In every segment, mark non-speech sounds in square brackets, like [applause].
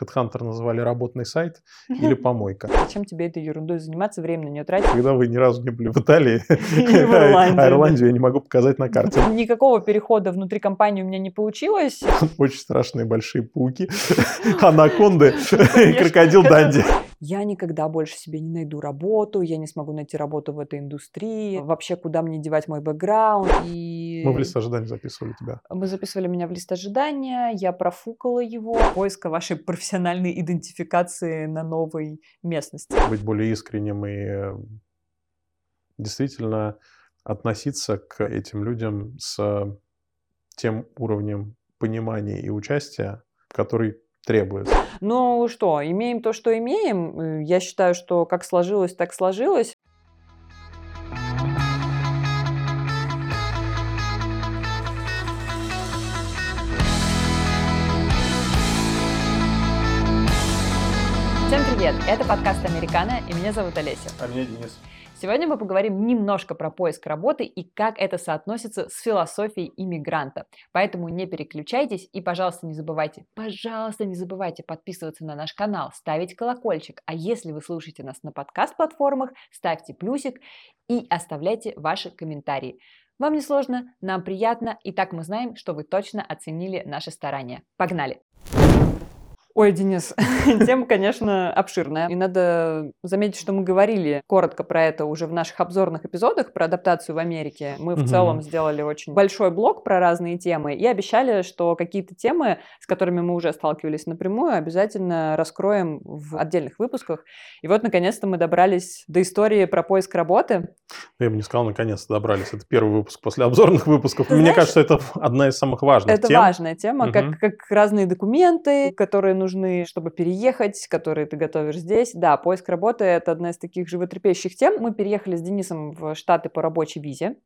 HeadHunter называли работный сайт или [laughs] помойка. Зачем тебе этой ерундой заниматься, временно не тратить? Когда вы ни разу не были в Италии, [laughs] [laughs] а Ирландию я не могу показать на карте. Никакого перехода внутри компании у меня не получилось. Очень страшные большие пауки, анаконды и крокодил Данди. Я никогда больше себе не найду работу, я не смогу найти работу в этой индустрии. Вообще, куда мне девать мой бэкграунд? И... Мы в лист ожидания записывали тебя. Мы записывали меня в лист ожидания, я профукала его. Поиска вашей профессиональной идентификации на новой местности. Быть более искренним и э, действительно относиться к этим людям с тем уровнем понимания и участия, который требуется. Ну что, имеем то, что имеем. Э, я считаю, что как сложилось, так сложилось. Всем привет! Это подкаст «Американо» и меня зовут Олеся. А меня Денис. Сегодня мы поговорим немножко про поиск работы и как это соотносится с философией иммигранта. Поэтому не переключайтесь и, пожалуйста, не забывайте, пожалуйста, не забывайте подписываться на наш канал, ставить колокольчик. А если вы слушаете нас на подкаст-платформах, ставьте плюсик и оставляйте ваши комментарии. Вам не сложно, нам приятно, и так мы знаем, что вы точно оценили наши старания. Погнали! Ой, Денис, [laughs] тема, конечно, обширная. И надо заметить, что мы говорили коротко про это уже в наших обзорных эпизодах про адаптацию в Америке. Мы в угу. целом сделали очень большой блок про разные темы и обещали, что какие-то темы, с которыми мы уже сталкивались напрямую, обязательно раскроем в отдельных выпусках. И вот, наконец-то, мы добрались до истории про поиск работы. Я бы не сказал, наконец-то добрались. Это первый выпуск после обзорных выпусков. Ты Мне знаешь, кажется, это одна из самых важных это тем. Это важная тема, угу. как, как разные документы, которые нужны нужны, чтобы переехать, которые ты готовишь здесь. Да, поиск работы – это одна из таких животрепещущих тем. Мы переехали с Денисом в Штаты по рабочей визе,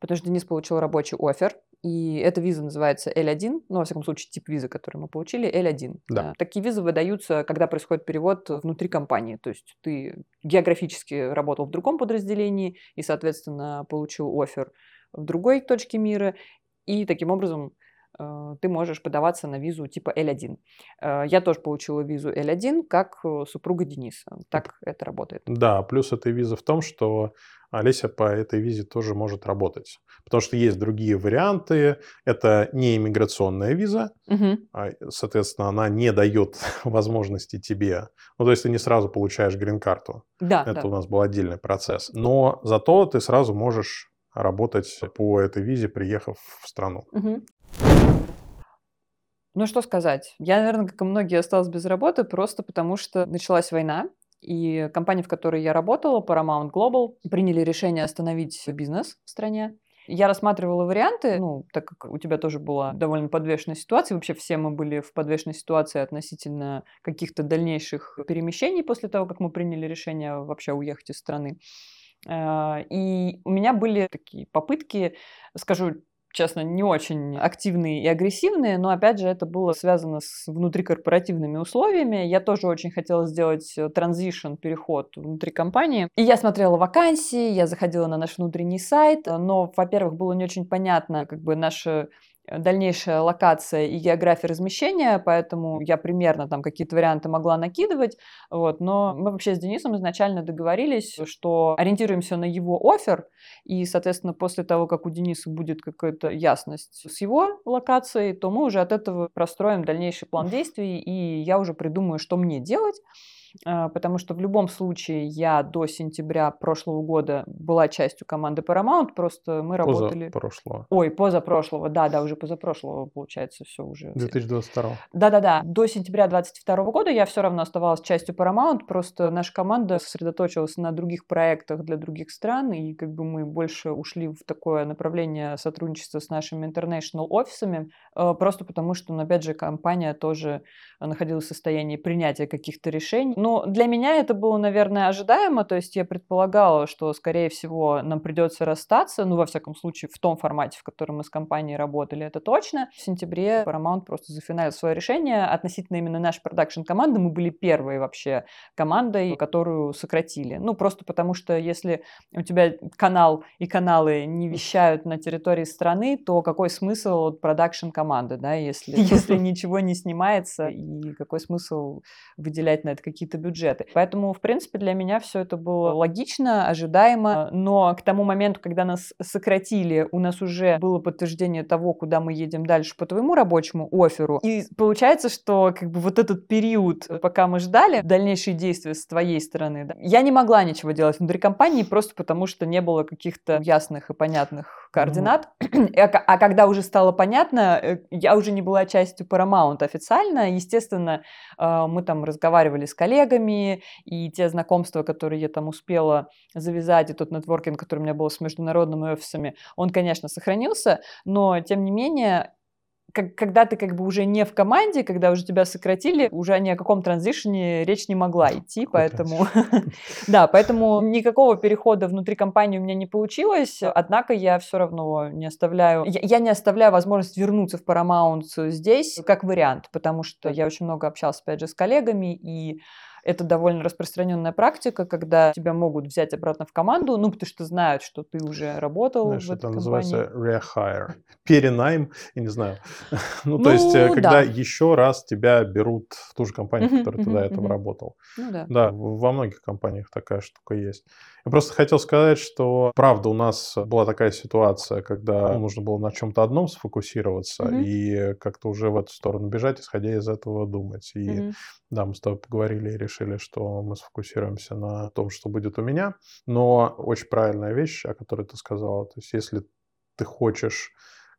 потому что Денис получил рабочий офер, и эта виза называется L1, ну, во всяком случае, тип визы, который мы получили, L1. Да. Такие визы выдаются, когда происходит перевод внутри компании, то есть ты географически работал в другом подразделении и, соответственно, получил офер в другой точке мира, и таким образом Э, ты можешь подаваться на визу типа L1. Э, я тоже получила визу L1 как э, супруга Дениса. Так это работает. Да, плюс этой визы в том, что Олеся по этой визе тоже может работать. Потому что есть другие варианты. Это не иммиграционная виза. Угу. Соответственно, она не дает [laughs] возможности тебе... Ну, то есть ты не сразу получаешь грин-карту. Да, Это да. у нас был отдельный процесс. Но зато ты сразу можешь работать по этой визе, приехав в страну. Угу. Ну что сказать, я, наверное, как и многие, осталась без работы просто потому, что началась война, и компания, в которой я работала, Paramount Global, приняли решение остановить бизнес в стране. Я рассматривала варианты, ну, так как у тебя тоже была довольно подвешенная ситуация, вообще все мы были в подвешенной ситуации относительно каких-то дальнейших перемещений после того, как мы приняли решение вообще уехать из страны. Э, и у меня были такие попытки, скажу честно, не очень активные и агрессивные, но, опять же, это было связано с внутрикорпоративными условиями. Я тоже очень хотела сделать транзишн, переход внутри компании. И я смотрела вакансии, я заходила на наш внутренний сайт, но, во-первых, было не очень понятно, как бы наши дальнейшая локация и география размещения, поэтому я примерно там какие-то варианты могла накидывать, вот, но мы вообще с Денисом изначально договорились, что ориентируемся на его офер, и, соответственно, после того, как у Дениса будет какая-то ясность с его локацией, то мы уже от этого простроим дальнейший план действий, и я уже придумаю, что мне делать, потому что в любом случае я до сентября прошлого года была частью команды Paramount, просто мы работали... прошлого. Ой, позапрошлого, да-да, уже позапрошлого, получается, все уже. 2022. Да-да-да, до сентября 2022 года я все равно оставалась частью Paramount, просто наша команда сосредоточилась на других проектах для других стран, и как бы мы больше ушли в такое направление сотрудничества с нашими international офисами, э, просто потому что, ну, опять же, компания тоже находилась в состоянии принятия каких-то решений, Ну, для меня это было, наверное, ожидаемо, то есть я предполагала, что, скорее всего, нам придется расстаться, ну, во всяком случае, в том формате, в котором мы с компанией работали, это точно. В сентябре Paramount просто зафиналил свое решение относительно именно нашей продакшн-команды. Мы были первой вообще командой, которую сократили. Ну, просто потому что если у тебя канал и каналы не вещают на территории страны, то какой смысл продакшн-команды, да, если, [laughs] если ничего не снимается, и какой смысл выделять на это какие-то бюджеты. Поэтому, в принципе, для меня все это было логично, ожидаемо, но к тому моменту, когда нас сократили, у нас уже было подтверждение того, куда мы едем дальше по твоему рабочему оферу. И получается, что как бы вот этот период, пока мы ждали дальнейшие действия с твоей стороны, да, я не могла ничего делать внутри компании просто потому, что не было каких-то ясных и понятных координат. [clears throat] Mm-hmm. А когда уже стало понятно, э, я уже не была частью Paramount официально. Естественно, э, мы там разговаривали с коллегами, и те знакомства, которые я там успела завязать, и тот нетворкинг, который у меня был с международными офисами, он, конечно, сохранился, но, тем не менее, как, когда ты как бы уже не в команде, когда уже тебя сократили, уже ни о каком транзишне речь не могла идти, поэтому... [laughs] Да, поэтому никакого перехода внутри компании у меня не получилось, однако я все равно не оставляю... Я не оставляю возможность вернуться в Paramount здесь как вариант, потому что я очень много общалась, опять же, с коллегами, и это довольно распространенная практика, когда тебя могут взять обратно в команду, ну, потому что знают, что ты уже работал Знаешь, в этой это компании. называется rehire, перенайм, я не знаю. [laughs] ну, то есть, э, ну, когда да. еще раз тебя берут в ту же компанию, в которой ты до этого работал. Ну, да. Да, во многих компаниях такая штука есть. Я просто хотел сказать, что, правда, у нас была такая ситуация, когда нужно было на чем-то одном сфокусироваться и как-то уже в эту сторону бежать, исходя из этого думать. И. да, мы с тобой поговорили и решили, что мы сфокусируемся на том, что будет у меня. Но очень правильная вещь, о которой ты сказала. То есть если ты хочешь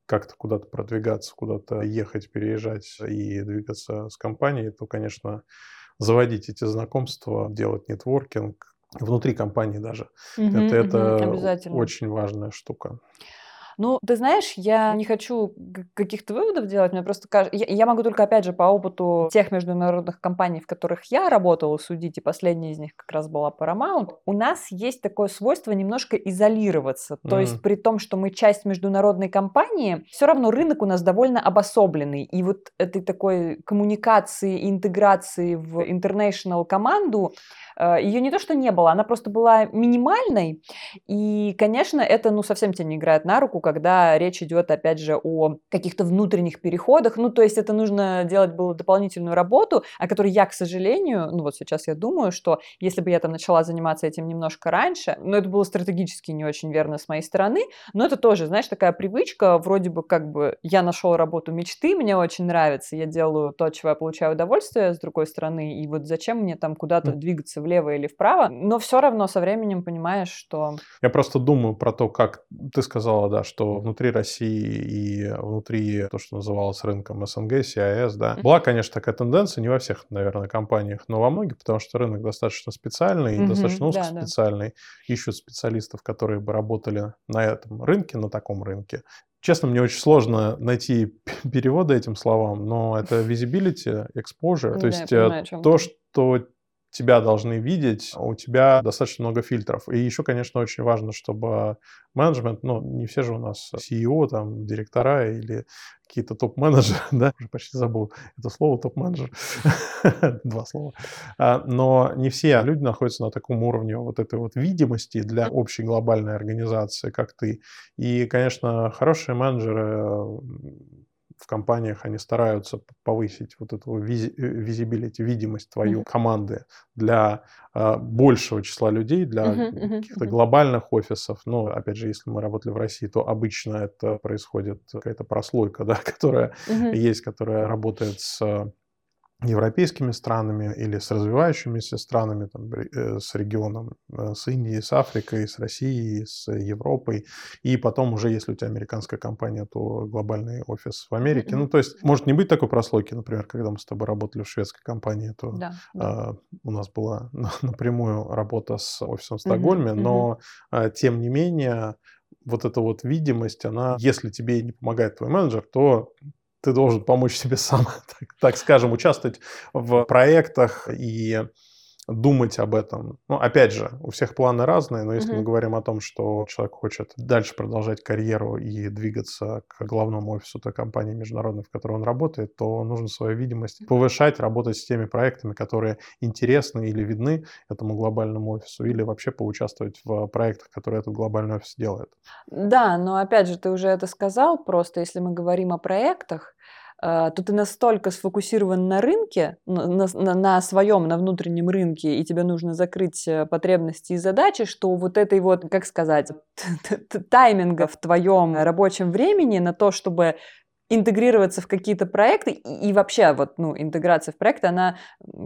как-то куда-то продвигаться, куда-то ехать, переезжать и двигаться с компанией, то, конечно, заводить эти знакомства, делать нетворкинг, внутри компании даже. Угу, это это очень важная штука. Ну, ты знаешь, я не хочу каких-то выводов делать, мне просто кажется... Я, я могу только, опять же, по опыту тех международных компаний, в которых я работала, судить, и последняя из них как раз была Paramount, у нас есть такое свойство немножко изолироваться. Mm-hmm. То есть при том, что мы часть международной компании, все равно рынок у нас довольно обособленный. И вот этой такой коммуникации, интеграции в international команду, э, ее не то, что не было, она просто была минимальной. И, конечно, это, ну, совсем тебе не играет на руку, когда речь идет, опять же, о каких-то внутренних переходах. Ну, то есть это нужно делать было дополнительную работу, о которой я, к сожалению, ну вот сейчас я думаю, что если бы я там начала заниматься этим немножко раньше, ну, это было стратегически не очень верно с моей стороны, но это тоже, знаешь, такая привычка, вроде бы как бы я нашел работу мечты, мне очень нравится, я делаю то, чего я получаю удовольствие, с другой стороны, и вот зачем мне там куда-то двигаться влево или вправо, но все равно со временем понимаешь, что... Я просто думаю про то, как ты сказала, да, что что внутри России и внутри то, что называлось рынком СНГ, CIS, да, была, конечно, такая тенденция, не во всех, наверное, компаниях, но во многих, потому что рынок достаточно специальный, mm-hmm, достаточно узкоспециальный, да, да. ищут специалистов, которые бы работали на этом рынке, на таком рынке. Честно, мне очень сложно найти переводы этим словам, но это [laughs] visibility, exposure, то есть э, то, что тебя должны видеть, у тебя достаточно много фильтров. И еще, конечно, очень важно, чтобы менеджмент, ну, не все же у нас CEO, там, директора или какие-то топ-менеджеры, [laughs] да, уже почти забыл это слово топ-менеджер, [laughs] два слова, а, но не все люди находятся на таком уровне вот этой вот видимости для общей глобальной организации, как ты. И, конечно, хорошие менеджеры в компаниях они стараются повысить вот эту визибилити, видимость твою mm-hmm. команды для э, большего числа людей, для mm-hmm. каких-то глобальных офисов. Но, опять же, если мы работали в России, то обычно это происходит какая-то прослойка, [laughs] да, которая mm-hmm. есть, которая работает с европейскими странами или с развивающимися странами, там, э, с регионом, э, с Индией, с Африкой, с Россией, с Европой. И потом уже, если у тебя американская компания, то глобальный офис в Америке. Mm-hmm. Ну, то есть может не быть такой прослойки, например, когда мы с тобой работали в шведской компании, то да, да. Э, у нас была [laughs] напрямую работа с офисом в Стокгольме, mm-hmm. но э, тем не менее вот эта вот видимость, она, если тебе не помогает твой менеджер, то ты должен помочь себе сам, [laughs] так, так скажем, участвовать в проектах. И думать об этом. Ну, опять же, у всех планы разные, но если Мгм. мы говорим о том, что человек хочет дальше продолжать карьеру и двигаться к главному офису той компании международной, в которой он работает, то нужно свою видимость повышать, работать с теми проектами, которые интересны или видны этому глобальному офису, или вообще поучаствовать в проектах, которые этот глобальный офис делает. Да, но опять же, ты уже это сказал, просто если мы говорим о проектах, то ты настолько сфокусирован на рынке, на, на, на своем, на внутреннем рынке, и тебе нужно закрыть э, потребности и задачи, что вот этой вот, как сказать, [laughs] тайминга в твоем рабочем времени на то, чтобы интегрироваться в какие-то проекты и, вообще вот ну интеграция в проекты она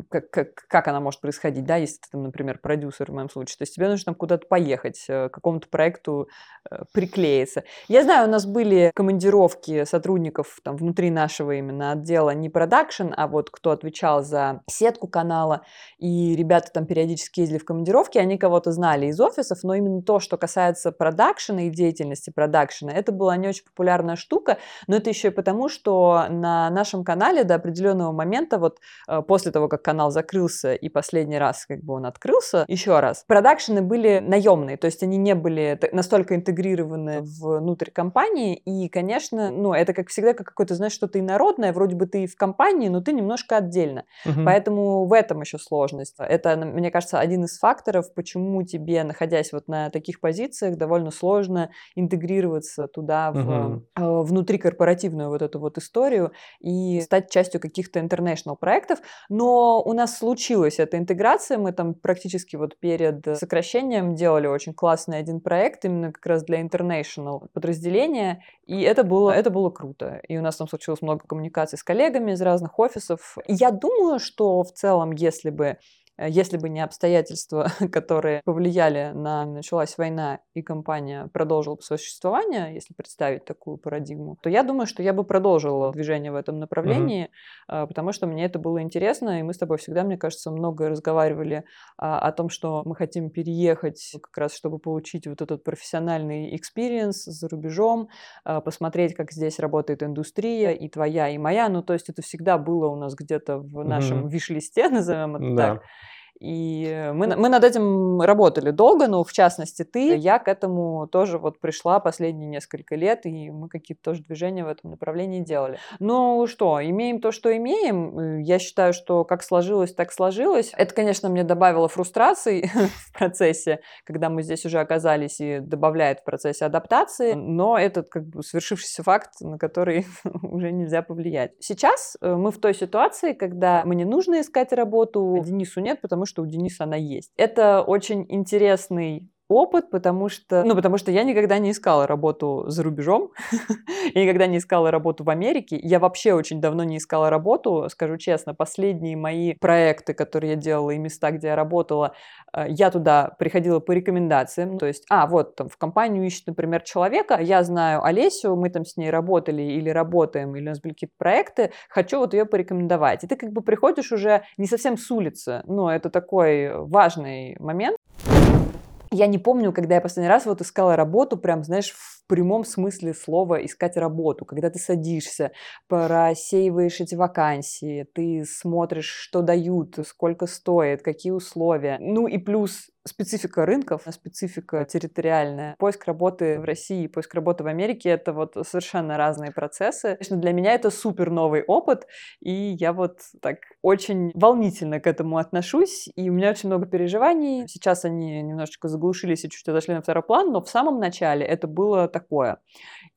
как, как, как она может происходить да если ты там например продюсер в моем случае. То есть тебе нужно там куда-то поехать э, к какому-то проекту э, приклеиться. Я знаю у нас были командировки сотрудников там внутри нашего именно отдела не продакшн а вот кто отвечал за сетку канала и ребята там периодически ездили в командировки они кого-то знали из офисов но именно то что касается продакшена и деятельности продакшена это была не очень популярная штука но это еще потому, что на нашем канале до определенного момента, вот э, после того, как канал закрылся и последний раз как бы он открылся, еще раз, продакшены были наемные, то есть они не были настолько интегрированы внутрь компании, и, конечно, ну, это, как всегда, как какое-то, знаешь, что-то инородное, вроде бы ты в компании, но ты немножко отдельно. Мгм. Поэтому в этом еще сложность. Это, мне кажется, один из факторов, почему тебе, находясь вот на таких позициях, довольно сложно интегрироваться туда, в, Мгм. э, корпоративную вот эту вот историю и стать частью каких-то international проектов. Но у нас случилась эта интеграция, мы там практически вот перед сокращением делали очень классный один проект именно как раз для international подразделения, и это было, это было круто. И у нас там случилось много коммуникаций с коллегами из разных офисов. Я думаю, что в целом, если бы если бы не обстоятельства, [laughs] которые повлияли на началась война и компания продолжила свое существование, если представить такую парадигму, то я думаю, что я бы продолжила движение в этом направлении, а, потому что мне это было интересно, и мы с тобой всегда, мне кажется, много разговаривали а, о том, что мы хотим переехать как раз, чтобы получить вот этот профессиональный experience за рубежом, а, посмотреть, как здесь работает индустрия, и твоя, и моя. Ну, то есть это всегда было у нас где-то в нашем Мгм. виш-листе, [laughs] назовем это Да. так. И мы, мы над этим работали долго, но в частности ты, я к этому тоже вот пришла последние несколько лет, и мы какие-то тоже движения в этом направлении делали. Ну что, имеем то, что имеем. Э, Я считаю, что как сложилось, так сложилось. Это, конечно, мне добавило фрустраций [laughs] в процессе, когда мы здесь уже оказались, и добавляет в процессе адаптации, но это как бы свершившийся факт, на который [laughs] уже нельзя повлиять. Сейчас э, мы в той ситуации, когда мне нужно искать работу, а Денису нет, потому что у Дениса она есть. Это очень интересный опыт, потому что, ну, потому что я никогда не искала работу за рубежом, [laughs] я никогда не искала работу в Америке, я вообще очень давно не искала работу, скажу честно, последние мои проекты, которые я делала и места, где я работала, э, я туда приходила по рекомендациям, то есть, а, вот там в компанию ищет, например, человека, я знаю Олесю, мы там с ней работали или работаем, или у нас были какие-то проекты, хочу вот ее порекомендовать. И ты как бы приходишь уже не совсем с улицы, но это такой важный момент. Я не помню, когда я последний раз вот искала работу, прям, знаешь, в прямом смысле слова искать работу, когда ты садишься, просеиваешь эти вакансии, ты смотришь, что дают, сколько стоит, какие условия. Ну и плюс специфика рынков, специфика территориальная. Поиск работы в России поиск работы в Америке — это вот совершенно разные процессы. Конечно, для меня это супер новый опыт, и я вот так очень волнительно к этому отношусь, и у меня очень много переживаний. Сейчас они немножечко заглушились и чуть отошли на второй план, но в самом начале это было такое.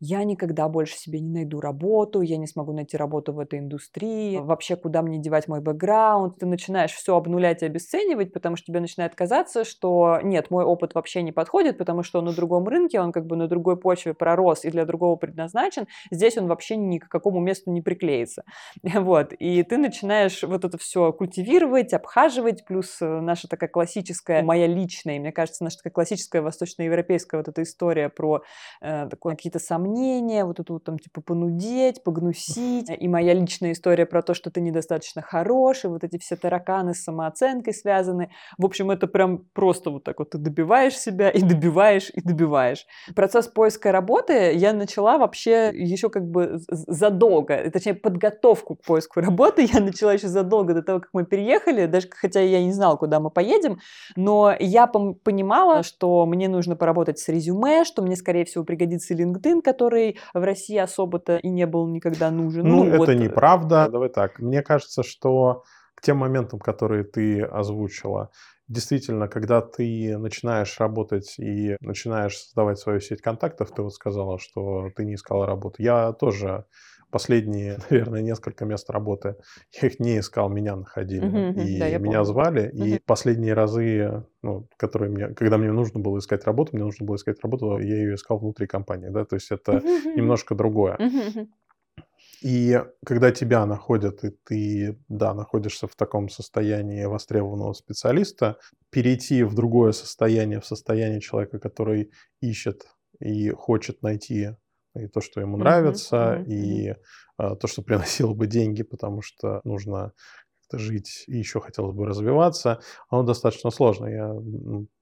Я никогда больше себе не найду работу, я не смогу найти работу в этой индустрии, вообще куда мне девать мой бэкграунд. Ты начинаешь все обнулять и обесценивать, потому что тебе начинает казаться, что нет, мой опыт вообще не подходит, потому что он на другом рынке, он как бы на другой почве пророс и для другого предназначен. Здесь он вообще ни к какому месту не приклеится. [laughs] Вот. И ты начинаешь вот это все культивировать, обхаживать, плюс э, наша такая классическая, моя личная, и мне кажется, наша такая классическая восточноевропейская вот эта история про э, какие-то сомнения, вот эту вот там типа понудеть, погнусить, и моя личная история про то, что ты недостаточно хороший, вот эти все тараканы с самооценкой связаны. В общем, это прям просто вот так вот ты добиваешь себя и добиваешь, и добиваешь. Процесс поиска работы я начала вообще еще как бы задолго, точнее, подготовку к поиску работы я начала еще задолго до того, как мы переехали, даже хотя я не знала, куда мы поедем, но я понимала, что мне нужно поработать с резюме, что мне, скорее всего, пригодится LinkedIn, который в России особо-то и не был никогда нужен. Ну, ну это вот. неправда. Давай так. Мне кажется, что к тем моментам, которые ты озвучила, действительно, когда ты начинаешь работать и начинаешь создавать свою сеть контактов, ты вот сказала, что ты не искала работу. Я тоже последние, [laughs] наверное, несколько мест работы, [laughs] я их не искал, меня находили. Uh-huh, и да, меня помню. звали. Uh-huh. И последние разы, ну, которые мне, когда мне нужно было искать работу, мне нужно было искать работу, я ее искал внутри компании, да, то есть это немножко другое. И когда тебя находят, и ты, да, находишься в таком состоянии востребованного специалиста, перейти в другое состояние, в состояние человека, который ищет и хочет найти и то, что ему нравится, mm-hmm. и а, то, что приносило бы деньги, потому что нужно как-то жить и еще хотелось бы развиваться, оно достаточно сложно, я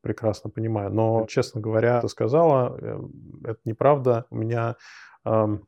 прекрасно понимаю. Но, честно говоря, ты сказала, э, это неправда. У меня, э,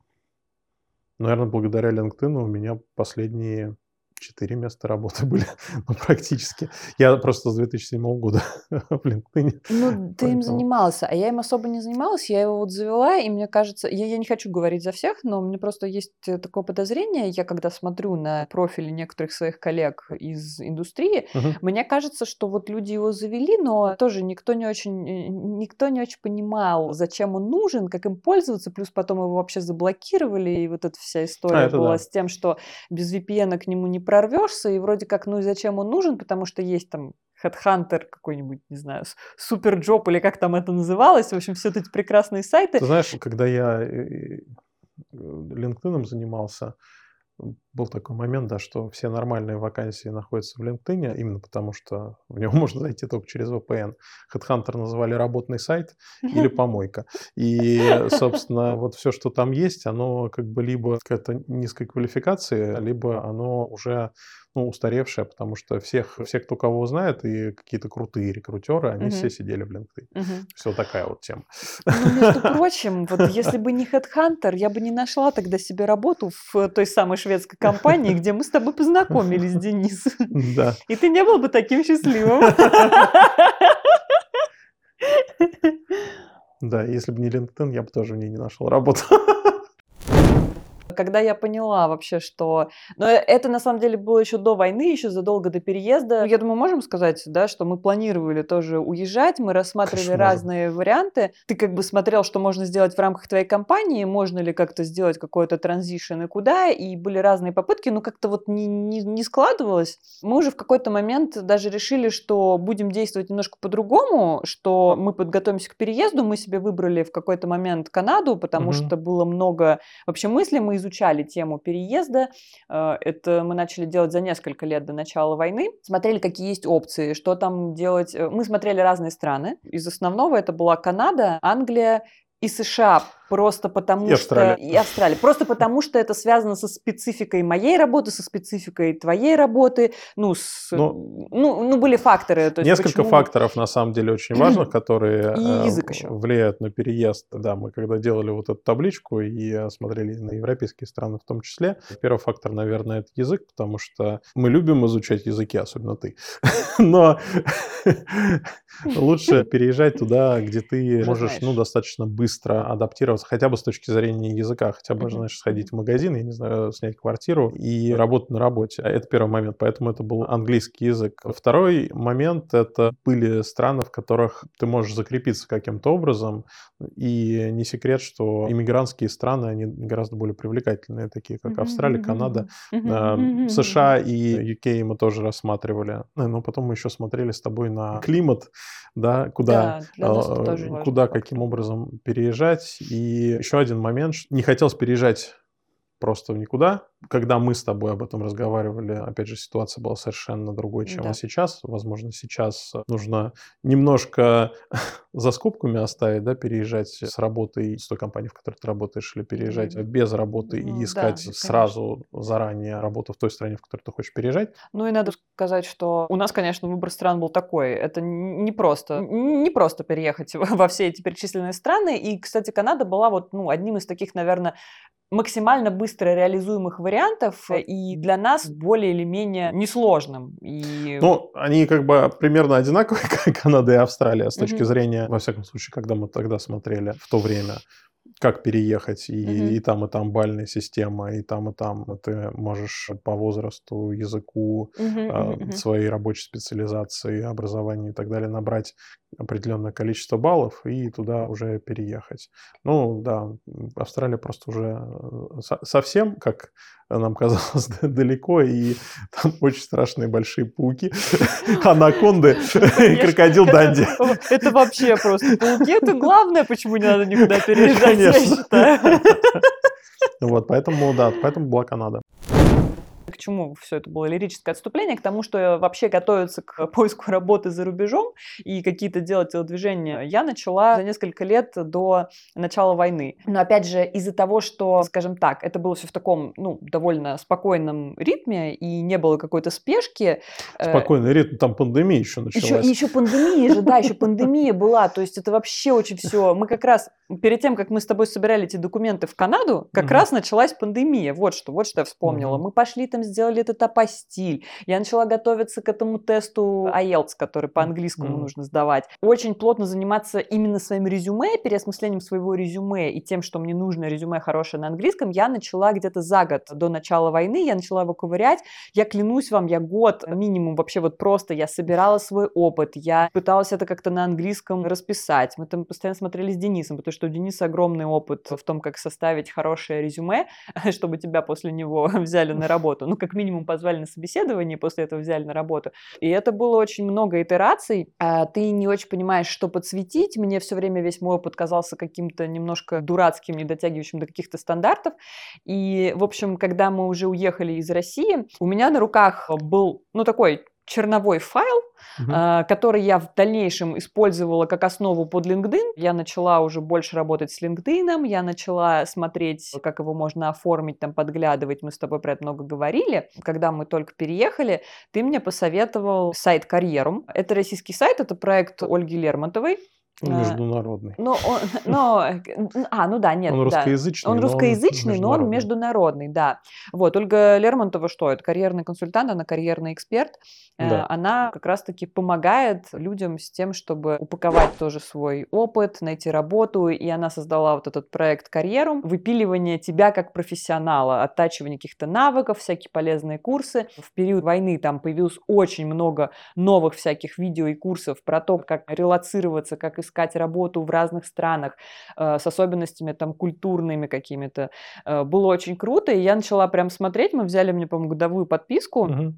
наверное, благодаря LinkedIn у меня последние четыре места работы [laughs] были, ну, практически. Я просто с 2007 года [laughs] в LinkedIn. Ну, ты им занимался, а я им особо не занималась. Я его вот завела, и мне кажется, я, я не хочу говорить за всех, но мне просто есть э, такое подозрение, я когда смотрю на профили некоторых своих коллег из индустрии, uh-huh. мне кажется, что вот люди его завели, но тоже никто не очень, э, никто не очень понимал, зачем он нужен, как им пользоваться, плюс потом его вообще заблокировали, и вот эта вся история а, была да. с тем, что без VPN к нему не прорвешься, и вроде как, ну и зачем он нужен, потому что есть там Headhunter какой-нибудь, не знаю, SuperJob или как там это называлось, в общем, все эти прекрасные сайты. Ты знаешь, когда я э, э, LinkedIn занимался, был такой момент, да, что все нормальные вакансии находятся в LinkedIn, именно потому что в него [laughs] можно зайти только через VPN. Headhunter называли работный сайт или [laughs] помойка. И, собственно, вот все, что там есть, оно как бы либо какая-то низкой квалификации, либо оно уже ну, устаревшее, потому что всех, все, кто кого знает, и какие-то крутые рекрутеры, они угу. все сидели в LinkedIn. Угу. Все такая вот тема. Ну, между [laughs] прочим, вот если бы не Headhunter, я бы не нашла тогда себе работу в той самой шведской компании, где мы с тобой познакомились, [laughs] Денис. Да. И ты не был бы таким счастливым. [laughs] Да, если бы не LinkedIn, я бы тоже в ней не нашел работу когда я поняла вообще, что... Но это на самом деле было еще до войны, еще задолго до переезда. Я думаю, можем сказать, да, что мы планировали тоже уезжать, мы рассматривали Конечно, разные варианты. Ты как бы смотрел, что можно сделать в рамках твоей компании, можно ли как-то сделать какой-то транзишн и куда, и были разные попытки, но как-то вот не, не, не складывалось. Мы уже в какой-то момент даже решили, что будем действовать немножко по-другому, что мы подготовимся к переезду, мы себе выбрали в какой-то момент Канаду, потому угу. что было много вообще мыслей, мы изучали тему переезда. Э, это мы начали делать за несколько лет до начала войны. Смотрели, какие есть опции, что там делать. Э, мы смотрели разные страны. Из основного это была Канада, Англия и США просто потому и что... И Австралия. Просто потому что это связано со спецификой моей работы, со спецификой твоей работы. Ну, с... ну, ну, ну были факторы. То есть несколько почему... факторов, на самом деле, очень важных, [clears throat] которые э, влияют на переезд. Да, мы когда делали вот эту табличку и смотрели на европейские страны в том числе, первый фактор, наверное, это язык, потому что мы любим изучать языки, особенно ты. [laughs] Но [laughs] лучше [laughs] переезжать туда, где ты можешь ну, достаточно быстро адаптироваться адаптироваться хотя бы с точки зрения языка, хотя бы, знаешь, сходить в магазин, я не знаю, снять квартиру и работать на работе. А это первый момент, поэтому это был английский язык. Второй момент — это были страны, в которых ты можешь закрепиться каким-то образом, и не секрет, что иммигрантские страны, они гораздо более привлекательные, такие как Австралия, Канада, а, США и UK мы тоже рассматривали. Ну, но потом мы еще смотрели с тобой на климат, да, куда, да, куда каким образом переезжать. И еще один момент, не хотелось переезжать просто в никуда. Когда мы с тобой об этом разговаривали, опять же, ситуация была совершенно другой, чем да. сейчас. Возможно, сейчас нужно немножко [laughs] за скобками оставить, да, переезжать с работы с той компании, в которой ты работаешь, или переезжать без работы ну, и искать да, сразу заранее работу в той стране, в которой ты хочешь переезжать. Ну и надо сказать, что у нас, конечно, выбор стран был такой. Это не просто, не просто переехать [laughs] во все эти перечисленные страны. И, кстати, Канада была вот ну, одним из таких, наверное, максимально быстро реализуемых вариантов и для нас более или менее несложным. И... Ну, они как бы примерно одинаковые, [laughs] как Канада и Австралия, с точки mm-hmm. зрения, во всяком случае, когда мы тогда смотрели в то время как переехать, и, mm-hmm. и там, и там бальная система, и там, и там ты можешь по возрасту, языку, mm-hmm. э, своей рабочей специализации, образованию и так далее набрать определенное количество баллов и туда уже переехать. Ну да, Австралия просто уже э, совсем, как нам [laughs] казалось, далеко, и там очень страшные большие пауки, [laughs] анаконды и крокодил Данди. Это вообще просто пауки, это главное, почему не надо никуда [laughs] переезжать, считаю. [laughs] Вот, поэтому, да, поэтому была Канада. К чему все это было лирическое отступление? К тому, что вообще готовиться к [laughs] поиску работы за рубежом и какие-то делать телодвижения я начала за несколько лет до начала войны. Но опять же, из-за того, что, скажем так, это было все в таком, ну, довольно спокойном ритме и не было какой-то спешки. Э, Спокойный ритм, там пандемия еще началась. Еще, еще пандемия же, да, еще пандемия была. То есть это вообще очень все. Мы как раз перед тем, как мы с тобой собирали эти документы в Канаду, как раз началась пандемия. Вот что, вот что я вспомнила. Мы пошли там сделали этот апостиль. Я начала готовиться к этому тесту IELTS, который по-английскому mm-hmm. нужно сдавать. Очень плотно заниматься именно своим резюме, переосмыслением своего резюме и тем, что мне нужно резюме хорошее на английском, я начала где-то за год до начала войны, я начала его ковырять. Я клянусь вам, я год минимум вообще вот просто, я собирала свой опыт, я пыталась это как-то на английском расписать. Мы там постоянно смотрели с Денисом, потому что у Дениса огромный опыт в том, как составить хорошее резюме, [laughs] чтобы тебя после него [laughs] взяли на работу. Ну, как минимум позвали на собеседование, после этого взяли на работу. И это было очень много итераций. А ты не очень понимаешь, что подсветить. Мне все время весь мой опыт казался каким-то немножко дурацким, не дотягивающим до каких-то стандартов. И, в общем, когда мы уже уехали из России, у меня на руках был, ну, такой черновой файл, uh-huh. который я в дальнейшем использовала как основу под LinkedIn. Я начала уже больше работать с LinkedIn, я начала смотреть, как его можно оформить, там подглядывать. Мы с тобой про это много говорили. Когда мы только переехали, ты мне посоветовал сайт Карьерум. Это российский сайт, это проект Ольги Лермонтовой. А, международный. Но, он, [laughs] но, а, ну да, нет. Он русскоязычный. Он русскоязычный, но он, но он международный, да. Вот, Ольга Лермонтова что? Это карьерный консультант, она карьерный эксперт. Э, да. Она как раз-таки помогает людям с тем, чтобы упаковать тоже свой опыт, найти работу. И она создала вот этот проект «Карьеру», выпиливание тебя как профессионала, оттачивание каких-то навыков, всякие полезные курсы. В период войны там появилось очень много новых всяких видео и курсов про то, как релацироваться, как искать работу в разных странах э, с особенностями там культурными какими-то. Э, было очень круто, и я начала прям смотреть. Мы взяли мне, по-моему, годовую подписку. Угу.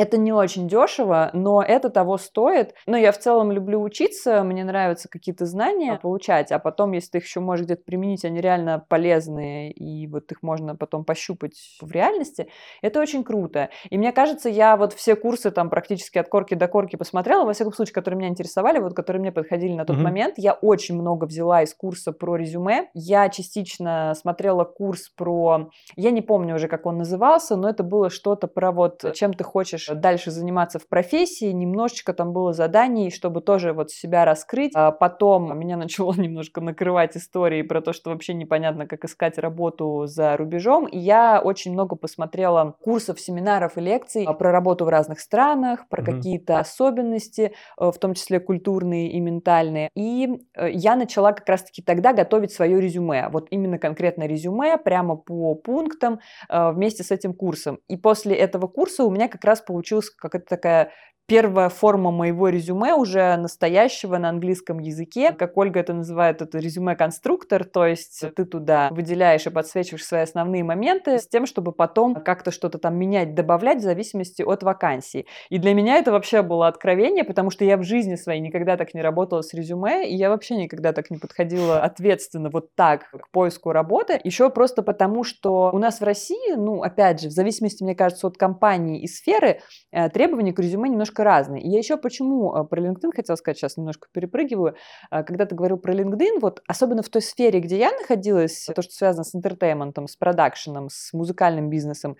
Это не очень дешево, но это того стоит. Но я в целом люблю учиться, мне нравятся какие-то знания получать, а потом, если ты их еще можешь где-то применить, они реально полезные, и вот их можно потом пощупать в реальности, это очень круто. И мне кажется, я вот все курсы там практически от корки до корки посмотрела, во всяком случае, которые меня интересовали, вот которые мне подходили на тот mm-hmm. момент. Я очень много взяла из курса про резюме. Я частично смотрела курс про... Я не помню уже, как он назывался, но это было что-то про вот чем ты хочешь дальше заниматься в профессии, немножечко там было заданий, чтобы тоже вот себя раскрыть. А потом меня [laughs] начало немножко накрывать истории про то, что вообще непонятно, как искать работу за рубежом. И я очень много посмотрела курсов, семинаров и лекций а, про работу в разных странах, про mm-hmm. какие-то особенности, э, в том числе культурные и ментальные. И э, я начала как раз-таки тогда готовить свое резюме. Вот именно конкретно резюме, прямо по пунктам э, вместе с этим курсом. И после этого курса у меня как раз получилась какая-то такая первая форма моего резюме уже настоящего на английском языке. Как Ольга это называет, это резюме-конструктор, то есть ты туда выделяешь и подсвечиваешь свои основные моменты с тем, чтобы потом как-то что-то там менять, добавлять в зависимости от вакансии. И для меня это вообще было откровение, потому что я в жизни своей никогда так не работала с резюме, и я вообще никогда так не подходила ответственно вот так к поиску работы. Еще просто потому, что у нас в России, ну, опять же, в зависимости, мне кажется, от компании и сферы, э, требования к резюме немножко разные. И я еще почему э, про LinkedIn хотела сказать, сейчас немножко перепрыгиваю. Э, когда ты говорил про LinkedIn, вот особенно в той сфере, где я находилась, то, что связано с интертейментом, с продакшеном, с музыкальным бизнесом,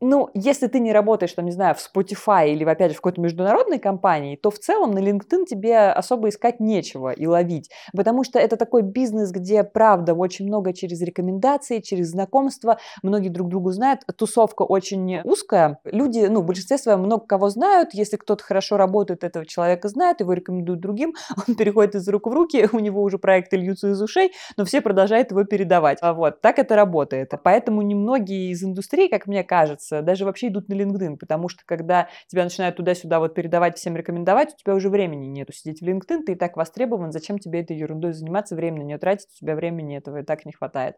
ну, если ты не работаешь, там, не знаю, в Spotify или, опять же, в какой-то международной компании, то в целом на LinkedIn тебе особо искать нечего и ловить, потому что это такой бизнес, где, правда, очень много через рекомендации, через знакомства, многие друг другу знают, тусовка очень узкая, люди, ну, в большинстве своем много кого знают, если кто-то хорошо работает, этого человека знают, его рекомендуют другим, [laughs] он переходит из рук в руки, у него уже проекты льются из ушей, но все продолжают его передавать. А вот, так это работает. Поэтому немногие из индустрии, как мне кажется, даже вообще идут на LinkedIn, потому что когда тебя начинают туда-сюда вот передавать, всем рекомендовать, у тебя уже времени нету сидеть в LinkedIn, ты и так востребован, зачем тебе этой ерундой заниматься, времени не тратить, у тебя времени этого и так не хватает.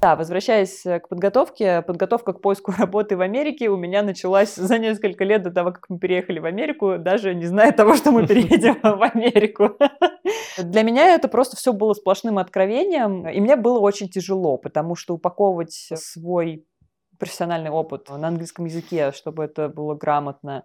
Да, возвращаясь к подготовке, подготовка к поиску [laughs] работы в Америке у меня началась за несколько лет до того, как мы переехали в Америку, даже не зная того, что мы переедем [laughs] в Америку. Для меня это просто все было сплошным откровением, и мне было очень тяжело, потому что упаковывать свой профессиональный опыт на английском языке, чтобы это было грамотно,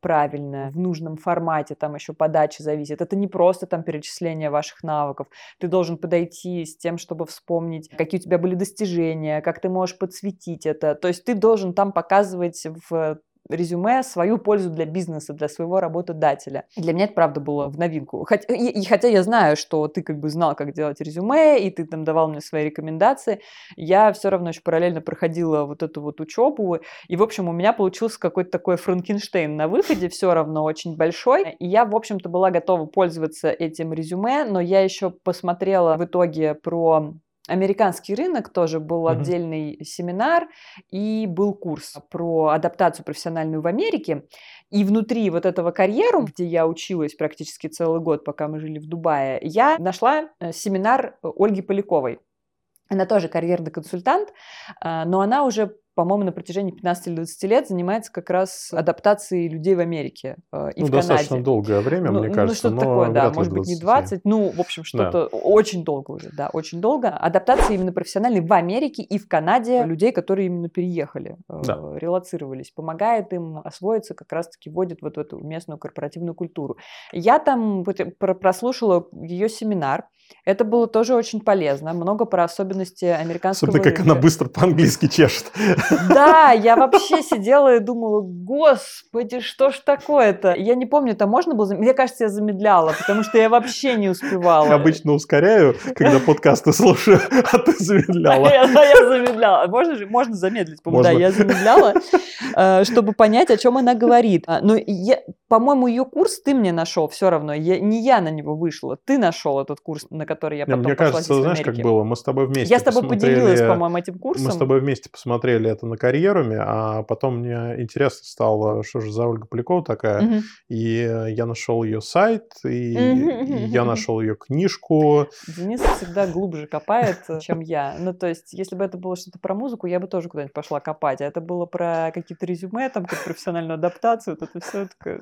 правильно, в нужном формате, там еще подача зависит. Это не просто там перечисление ваших навыков. Ты должен подойти с тем, чтобы вспомнить, какие у тебя были достижения, как ты можешь подсветить это. То есть ты должен там показывать в резюме свою пользу для бизнеса, для своего работодателя. Для меня это правда было в новинку. Хотя, и, и хотя я знаю, что ты как бы знал, как делать резюме, и ты там давал мне свои рекомендации, я все равно еще параллельно проходила вот эту вот учебу, и, в общем, у меня получился какой-то такой Франкенштейн на выходе, все равно очень большой, и я, в общем-то, была готова пользоваться этим резюме, но я еще посмотрела в итоге про американский рынок тоже был mm-hmm. отдельный семинар и был курс про адаптацию профессиональную в Америке. И внутри вот этого карьеру, где я училась практически целый год, пока мы жили в Дубае, я нашла э, семинар Ольги Поляковой. Она тоже карьерный консультант, а, но она уже по-моему, на протяжении 15 или 20 лет занимается как раз адаптацией людей в Америке э, и ну, в достаточно Канаде. долгое время, ну, мне ну, кажется, что-то но такое, да, может быть, 20. не 20, ну, в общем, что-то да. очень долго уже, да, очень долго. Адаптация именно профессиональной в Америке и в Канаде людей, которые именно переехали, э, да. релацировались, помогает им освоиться, как раз-таки вводит вот в эту местную корпоративную культуру. Я там прослушала ее семинар, это было тоже очень полезно, много про особенности американского Особенно, как она быстро по-английски чешет. Да, я вообще сидела и думала, господи, что ж такое-то? Я не помню, там можно было... Мне кажется, я замедляла, потому что я вообще не успевала. Я обычно ускоряю, когда подкасты слушаю, [laughs] а ты замедляла. [laughs] Я, я замедляла. Можно, же, можно замедлить, по-моему, да, я замедляла, э, чтобы понять, о чем она говорит. А, но, я, по-моему, ее курс ты мне нашел все равно. Я, не я на него вышла, ты нашел этот курс, на который я потом Мне пошла кажется, знаешь, как было? Мы с тобой вместе Я с тобой поделилась, по-моему, этим курсом. Мы с тобой вместе посмотрели это на карьеруме, а потом мне интересно стало, что же за Ольга Полякова такая. Угу. И я нашел ее сайт, и, угу. и я нашел ее книжку. Денис всегда глубже копает, чем я. Ну, то есть, если бы это было что-то про музыку, я бы тоже куда-нибудь пошла копать. А это было про какие-то резюме, там, как профессиональную адаптацию, вот это все такое...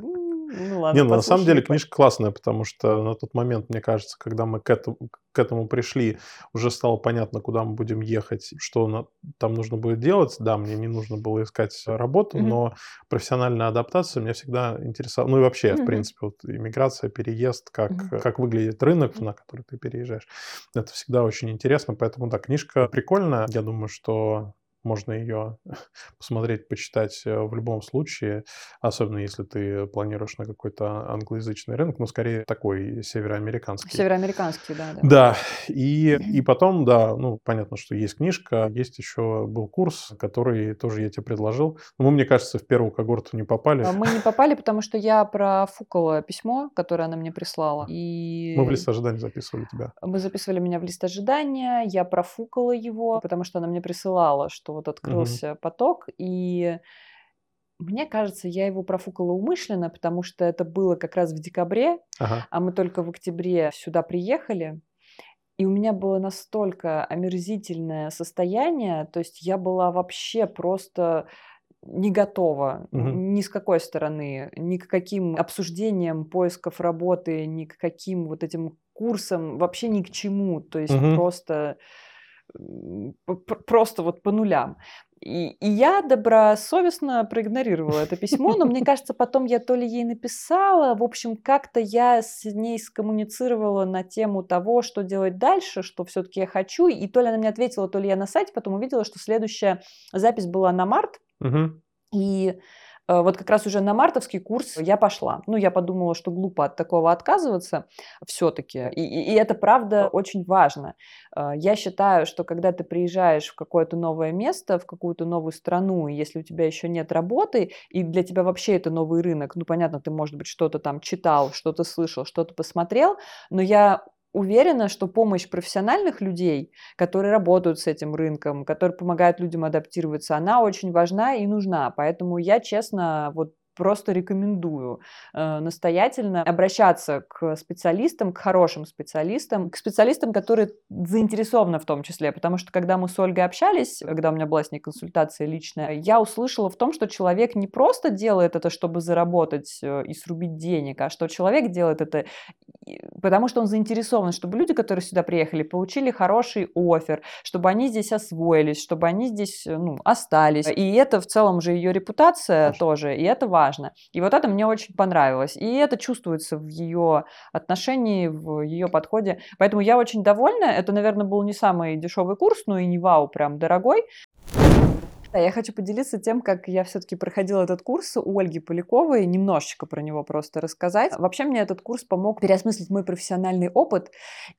Ну, ладно, Не, ну, на самом деле книжка классная, потому что на тот момент, мне кажется, когда мы к этому, к этому пришли, уже стало понятно, куда мы будем ехать, что на, там нужно будет делать. Да, мне не нужно было искать работу, mm-hmm. но профессиональная адаптация меня всегда интересовала. Ну и вообще, mm-hmm. в принципе, вот иммиграция, переезд, как, mm-hmm. как выглядит рынок, на который ты переезжаешь. Это всегда очень интересно, поэтому, да, книжка прикольная. Я думаю, что можно ее [laughs] посмотреть, почитать э, в любом случае, особенно если ты планируешь на какой-то англоязычный рынок, но скорее такой североамериканский. Североамериканский, да. Да, да. И, и [clears throat] потом, да, ну, понятно, что есть книжка, есть еще был курс, который тоже я тебе предложил. Но мы, мне кажется, в первую когорту не попали. А мы не попали, потому что я профукала письмо, которое она мне прислала. И... Мы в лист ожидания записывали тебя. Мы записывали меня в лист ожидания, я профукала его, потому что она мне присылала, что вот открылся угу. поток, и Мне кажется, я его профукала умышленно, потому что это было как раз в декабре, Ага. а мы только в октябре сюда приехали. И у меня было настолько омерзительное состояние, то есть я была вообще просто не готова Мгм. ни с какой стороны, ни к каким обсуждениям поисков работы, ни к каким вот этим курсам, вообще ни к чему. То есть Мгм. просто, просто вот по нулям. И, и я добросовестно проигнорировала это письмо, но мне кажется, потом я то ли ей написала, в общем, как-то я с ней скоммуницировала на тему того, что делать дальше, что все-таки я хочу, и то ли она мне ответила, то ли я на сайте потом увидела, что следующая запись была на март, Мгм. и вот как раз уже на мартовский курс я пошла. Ну, я подумала, что глупо от такого отказываться все-таки. И, и- и это правда очень важно. Э, Я считаю, что когда ты приезжаешь в какое-то новое место, в какую-то новую страну, и если у тебя еще нет работы, и для тебя вообще это новый рынок, ну, понятно, ты, может быть, что-то там читал, что-то слышал, что-то посмотрел, но я уверена, что помощь профессиональных людей, которые работают с этим рынком, которые помогают людям адаптироваться, она очень важна и нужна. Поэтому я, честно, вот просто рекомендую э, настоятельно обращаться к специалистам, к хорошим специалистам, к специалистам, которые заинтересованы в том числе, потому что когда мы с Ольгой общались, когда у меня была с ней консультация личная, я услышала в том, что человек не просто делает это, чтобы заработать э, и срубить денег, а что человек делает это потому что он заинтересован, чтобы люди, которые сюда приехали, получили хороший офер, чтобы они здесь освоились, чтобы они здесь э, ну, остались. И это в целом же ее репутация Конечно. тоже, и это важно. И вот это мне очень понравилось. И это чувствуется в ее отношении, в ее подходе. Поэтому я очень довольна. Это, наверное, был не самый дешевый курс, но и не вау, прям дорогой. Да, я хочу поделиться тем, как я все-таки проходила этот курс у Ольги Поляковой, немножечко про него просто рассказать. Вообще мне этот курс помог переосмыслить мой профессиональный опыт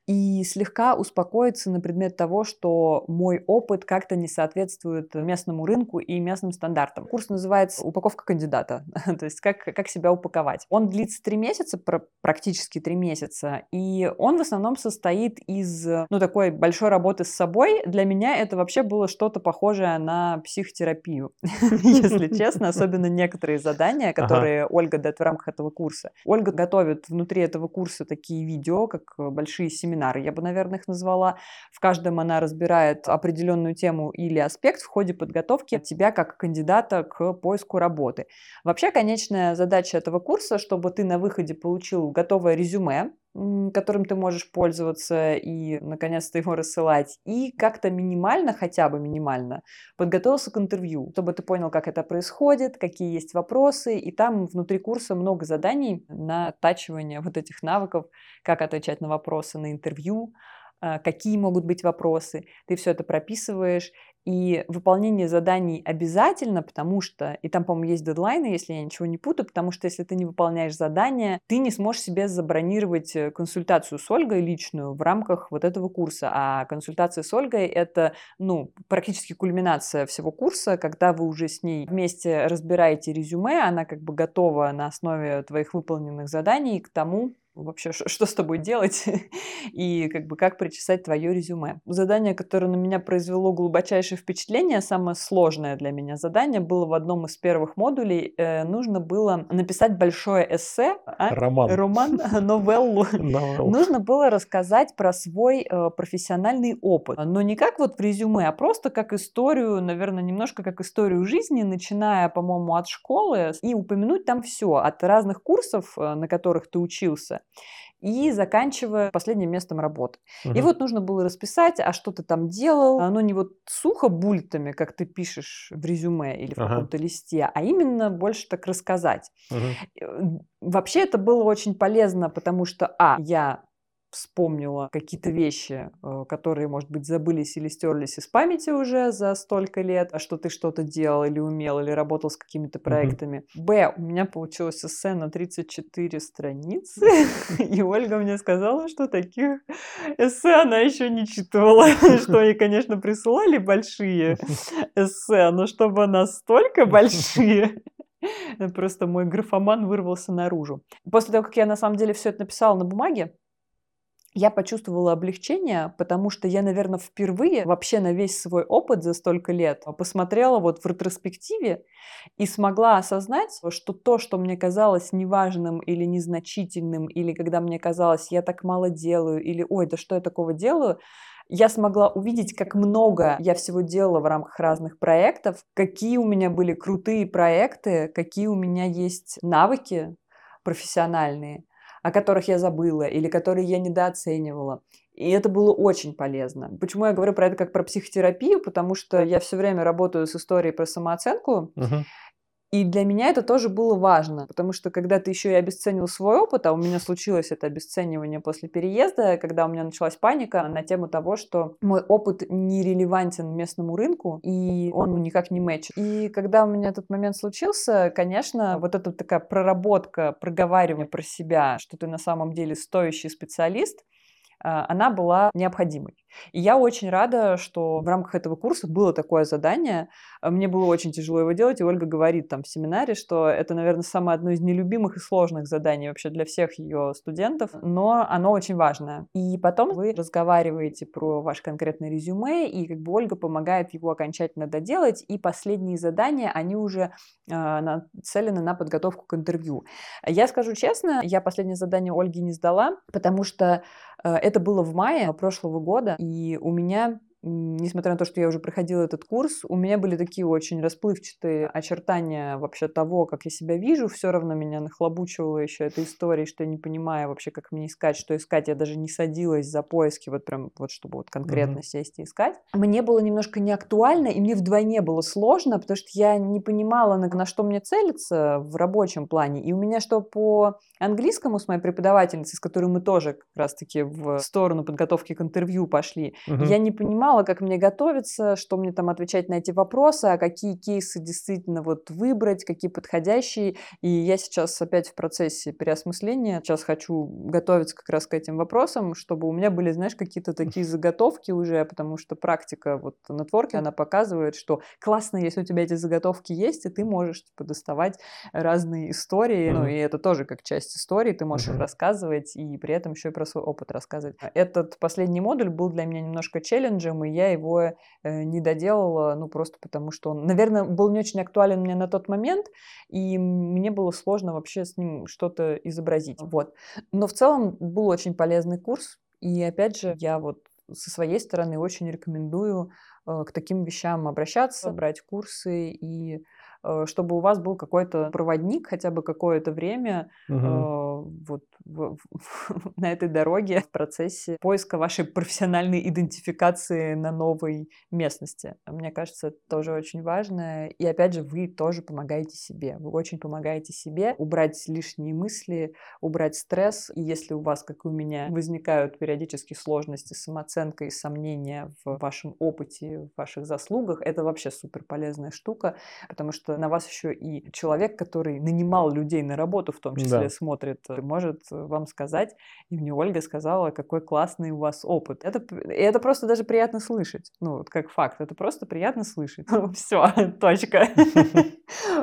и слегка успокоиться на предмет того, что мой опыт как-то не соответствует местному рынку и местным стандартам. Курс называется «Упаковка кандидата», [laughs] то есть как, как себя упаковать. Он длится три месяца, пр- практически три месяца, и он в основном состоит из, ну, такой большой работы с собой. Для меня это вообще было что-то похожее на психотерапию, [laughs] если [laughs] честно, особенно некоторые задания, которые Ольга дает в рамках этого курса. Ольга готовит внутри этого курса такие видео, как э, большие семинары, я бы, наверное, их назвала. В каждом она разбирает определенную тему или аспект в ходе подготовки тебя как кандидата к поиску работы. Вообще, конечная задача этого курса, чтобы ты на выходе получил готовое резюме, которым ты можешь пользоваться и, наконец-то, его рассылать, и как-то минимально, хотя бы минимально, подготовился к интервью, чтобы ты понял, как это происходит, какие есть вопросы, и там внутри курса много заданий на оттачивание вот этих навыков, как отвечать на вопросы на интервью, а, какие могут быть вопросы. Ты все это прописываешь, и выполнение заданий обязательно, потому что, и там, по-моему, есть дедлайны, если я ничего не путаю, потому что если ты не выполняешь задания, ты не сможешь себе забронировать э, консультацию с Ольгой личную в рамках вот этого курса. А консультация с Ольгой – это, ну, практически кульминация всего курса, когда вы уже с ней вместе разбираете резюме, она как бы готова на основе твоих выполненных заданий к тому, вообще, что с тобой делать [laughs] и как бы как причесать твое резюме. Задание, которое на меня произвело глубочайшее впечатление, самое сложное для меня задание, было в одном из первых модулей. Э, нужно было написать большое эссе, а? Роман. роман, новеллу. [laughs] Новелла. Нужно было рассказать про свой э, профессиональный опыт, но не как вот в резюме, а просто как историю, наверное, немножко как историю жизни, начиная, по-моему, от школы и упомянуть там все, от разных курсов, э, на которых ты учился, и заканчивая последним местом работы. И Мгм. вот нужно было расписать, а что ты там делал. Оно не вот сухо буллетами, как ты пишешь в резюме или в Ага. каком-то листе, а именно больше так рассказать. Э, Вообще это было очень полезно, потому что, а, я вспомнила какие-то вещи, э, которые, может быть, забылись или стерлись из памяти уже за столько лет, а что ты что-то делал или умел, или работал с какими-то проектами. Б, у меня получилось эссе на 34 страницы, [laughs] и Ольга мне сказала, что таких эссе она еще не читала, [laughs] что ей, конечно, присылали большие [laughs] эссе, но чтобы настолько большие, просто мой графоман вырвался наружу. После того, как я на самом деле все это написала на бумаге, я почувствовала облегчение, потому что я, наверное, впервые вообще на весь свой опыт за столько лет посмотрела вот в ретроспективе и смогла осознать, что то, что мне казалось неважным или незначительным, или когда мне казалось, я так мало делаю, или ой, да что я такого делаю, я смогла увидеть, как много я всего делала в рамках разных проектов, какие у меня были крутые проекты, какие у меня есть навыки профессиональные, о которых я забыла или которые я недооценивала. И это было очень полезно. Почему я говорю про это как про психотерапию? Потому что я все время работаю с историей про самооценку. Мгм. И для меня это тоже было важно, потому что когда ты еще и обесценил свой опыт, а у меня случилось это обесценивание после переезда, когда у меня началась паника на тему того, что мой опыт не релевантен местному рынку, и он никак не мэчит. И когда у меня этот момент случился, конечно, вот эта такая проработка, проговаривание про себя, что ты на самом деле стоящий специалист, а, она была необходимой. И я очень рада, что в рамках этого курса было такое задание. А, мне было очень тяжело его делать, и Ольга говорит там в семинаре, что это, наверное, самое одно из нелюбимых и сложных заданий вообще для всех ее студентов, но оно очень важное. И потом вы разговариваете про ваш конкретный резюме, и как бы Ольга помогает его окончательно доделать, и последние задания, они уже э, нацелены на подготовку к интервью. Я скажу честно, я последнее задание Ольги не сдала, потому что Э, это было в мае прошлого года, и у меня несмотря на то, что я уже проходила этот курс, у меня были такие очень расплывчатые очертания вообще того, как я себя вижу. Все равно меня нахлобучивала еще эта история, что я не понимаю вообще, как мне искать, что искать. Я даже не садилась за поиски, вот прям вот чтобы вот конкретно mm-hmm. сесть и искать. Мне было немножко неактуально, и мне вдвойне было сложно, потому что я не понимала, на, на что мне целиться в рабочем плане. И у меня что по английскому с моей преподавательницей, с которой мы тоже как раз-таки в сторону подготовки к интервью пошли, mm-hmm. я не понимала, знала, как мне готовиться, что мне там отвечать на эти вопросы, а какие кейсы действительно вот выбрать, какие подходящие. И я сейчас опять в процессе переосмысления. Сейчас хочу готовиться как раз к этим вопросам, чтобы у меня были, знаешь, какие-то такие заготовки уже, потому что практика вот на творке, она показывает, что классно, если у тебя эти заготовки есть, и ты можешь типа, доставать разные истории. Mm-hmm. Ну, и это тоже как часть истории, ты можешь mm-hmm. рассказывать и при этом еще и про свой опыт рассказывать. Этот последний модуль был для меня немножко челленджем, и я его э, не доделала, ну, просто потому что он, наверное, был не очень актуален мне на тот момент, и мне было сложно вообще с ним что-то изобразить, вот. Но в целом был очень полезный курс, и опять же, я вот со своей стороны очень рекомендую э, к таким вещам обращаться, брать курсы и чтобы у вас был какой-то проводник хотя бы какое-то время угу. э, вот в, в, [laughs] на этой дороге в процессе поиска вашей профессиональной идентификации на новой местности. Мне кажется, это тоже очень важно. И опять же, вы тоже помогаете себе. Вы очень помогаете себе убрать лишние мысли, убрать стресс. И если у вас, как и у меня, возникают периодически сложности с самооценкой, сомнения в вашем опыте, в ваших заслугах, это вообще супер полезная штука, потому что на вас еще и человек, который нанимал людей на работу, в том числе да. смотрит, э, может вам сказать. И мне Ольга сказала, какой классный у вас опыт. Это, это просто даже приятно слышать. Ну, вот как факт. Это просто приятно слышать. [laughs] Все, [laughs] точка. [laughs]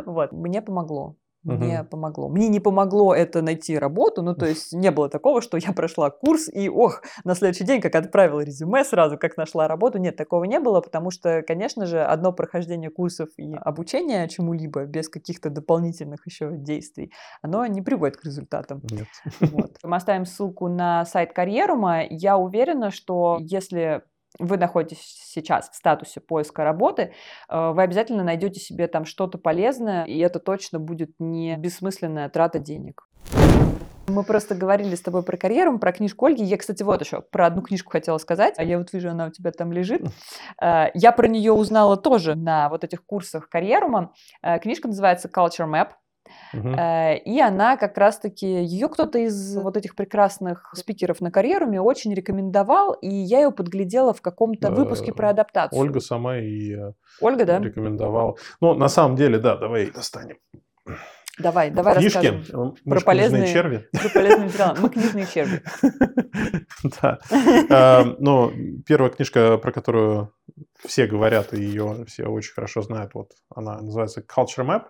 Вот. Мне помогло мне угу. помогло. Мне не помогло это найти работу, ну, то есть не было такого, что я прошла курс и, ох, на следующий день как отправила резюме сразу, как нашла работу. Нет, такого не было, потому что, конечно же, одно прохождение курсов и обучение чему-либо без каких-то дополнительных еще действий, оно не приводит к результатам. Нет. Вот. [laughs] Мы оставим ссылку на сайт Карьерума. Я уверена, что если вы находитесь сейчас в статусе поиска работы, э, вы обязательно найдете себе там что-то полезное, и это точно будет не бессмысленная трата денег. Мы просто говорили с тобой про карьеру, про книжку Ольги. Я, кстати, вот еще про одну книжку хотела сказать. А я вот вижу, она у тебя там лежит. Э, я про нее узнала тоже на вот этих курсах карьерума. Э, книжка называется Culture Map. Угу. И она как раз-таки, ее кто-то из вот этих прекрасных спикеров на карьеру мне очень рекомендовал, и я ее подглядела в каком-то выпуске про адаптацию. Ольга сама и э, Ольга, да? рекомендовала. Ну, на самом деле, да, давай достанем. Давай, давай Книжки. расскажем. Мы про полезные черви. Про полезные материалы. Мы книжные черви. [laughs] Да. Эм, ну, первая книжка, про которую все говорят, и ее все очень хорошо знают, вот она называется Culture Map,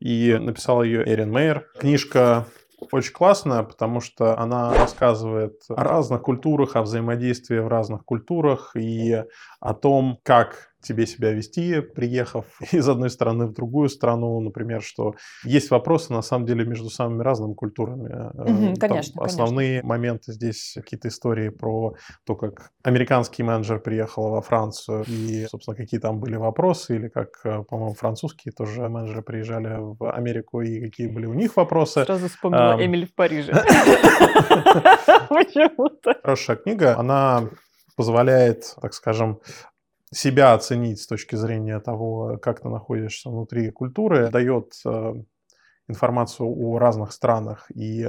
и написала ее Эрин Мейер. Книжка очень классная, потому что она рассказывает о разных культурах, о взаимодействии в разных культурах. И о том, как тебе себя вести, приехав [laughs] из одной страны в другую страну, например, что есть вопросы на самом деле между самыми разными культурами. Угу, конечно, Там основные конечно. моменты здесь какие-то истории про то, как американский менеджер приехал во Францию и, собственно, какие там были вопросы, или как, э, по-моему, французские тоже менеджеры приезжали в Америку и какие были у них вопросы. Сразу вспомнила um... Эмили в Париже. [laughs] [laughs] Почему-то. Хорошая книга, она позволяет, так скажем, себя оценить с точки зрения того, как ты находишься внутри культуры, дает э, информацию о разных странах и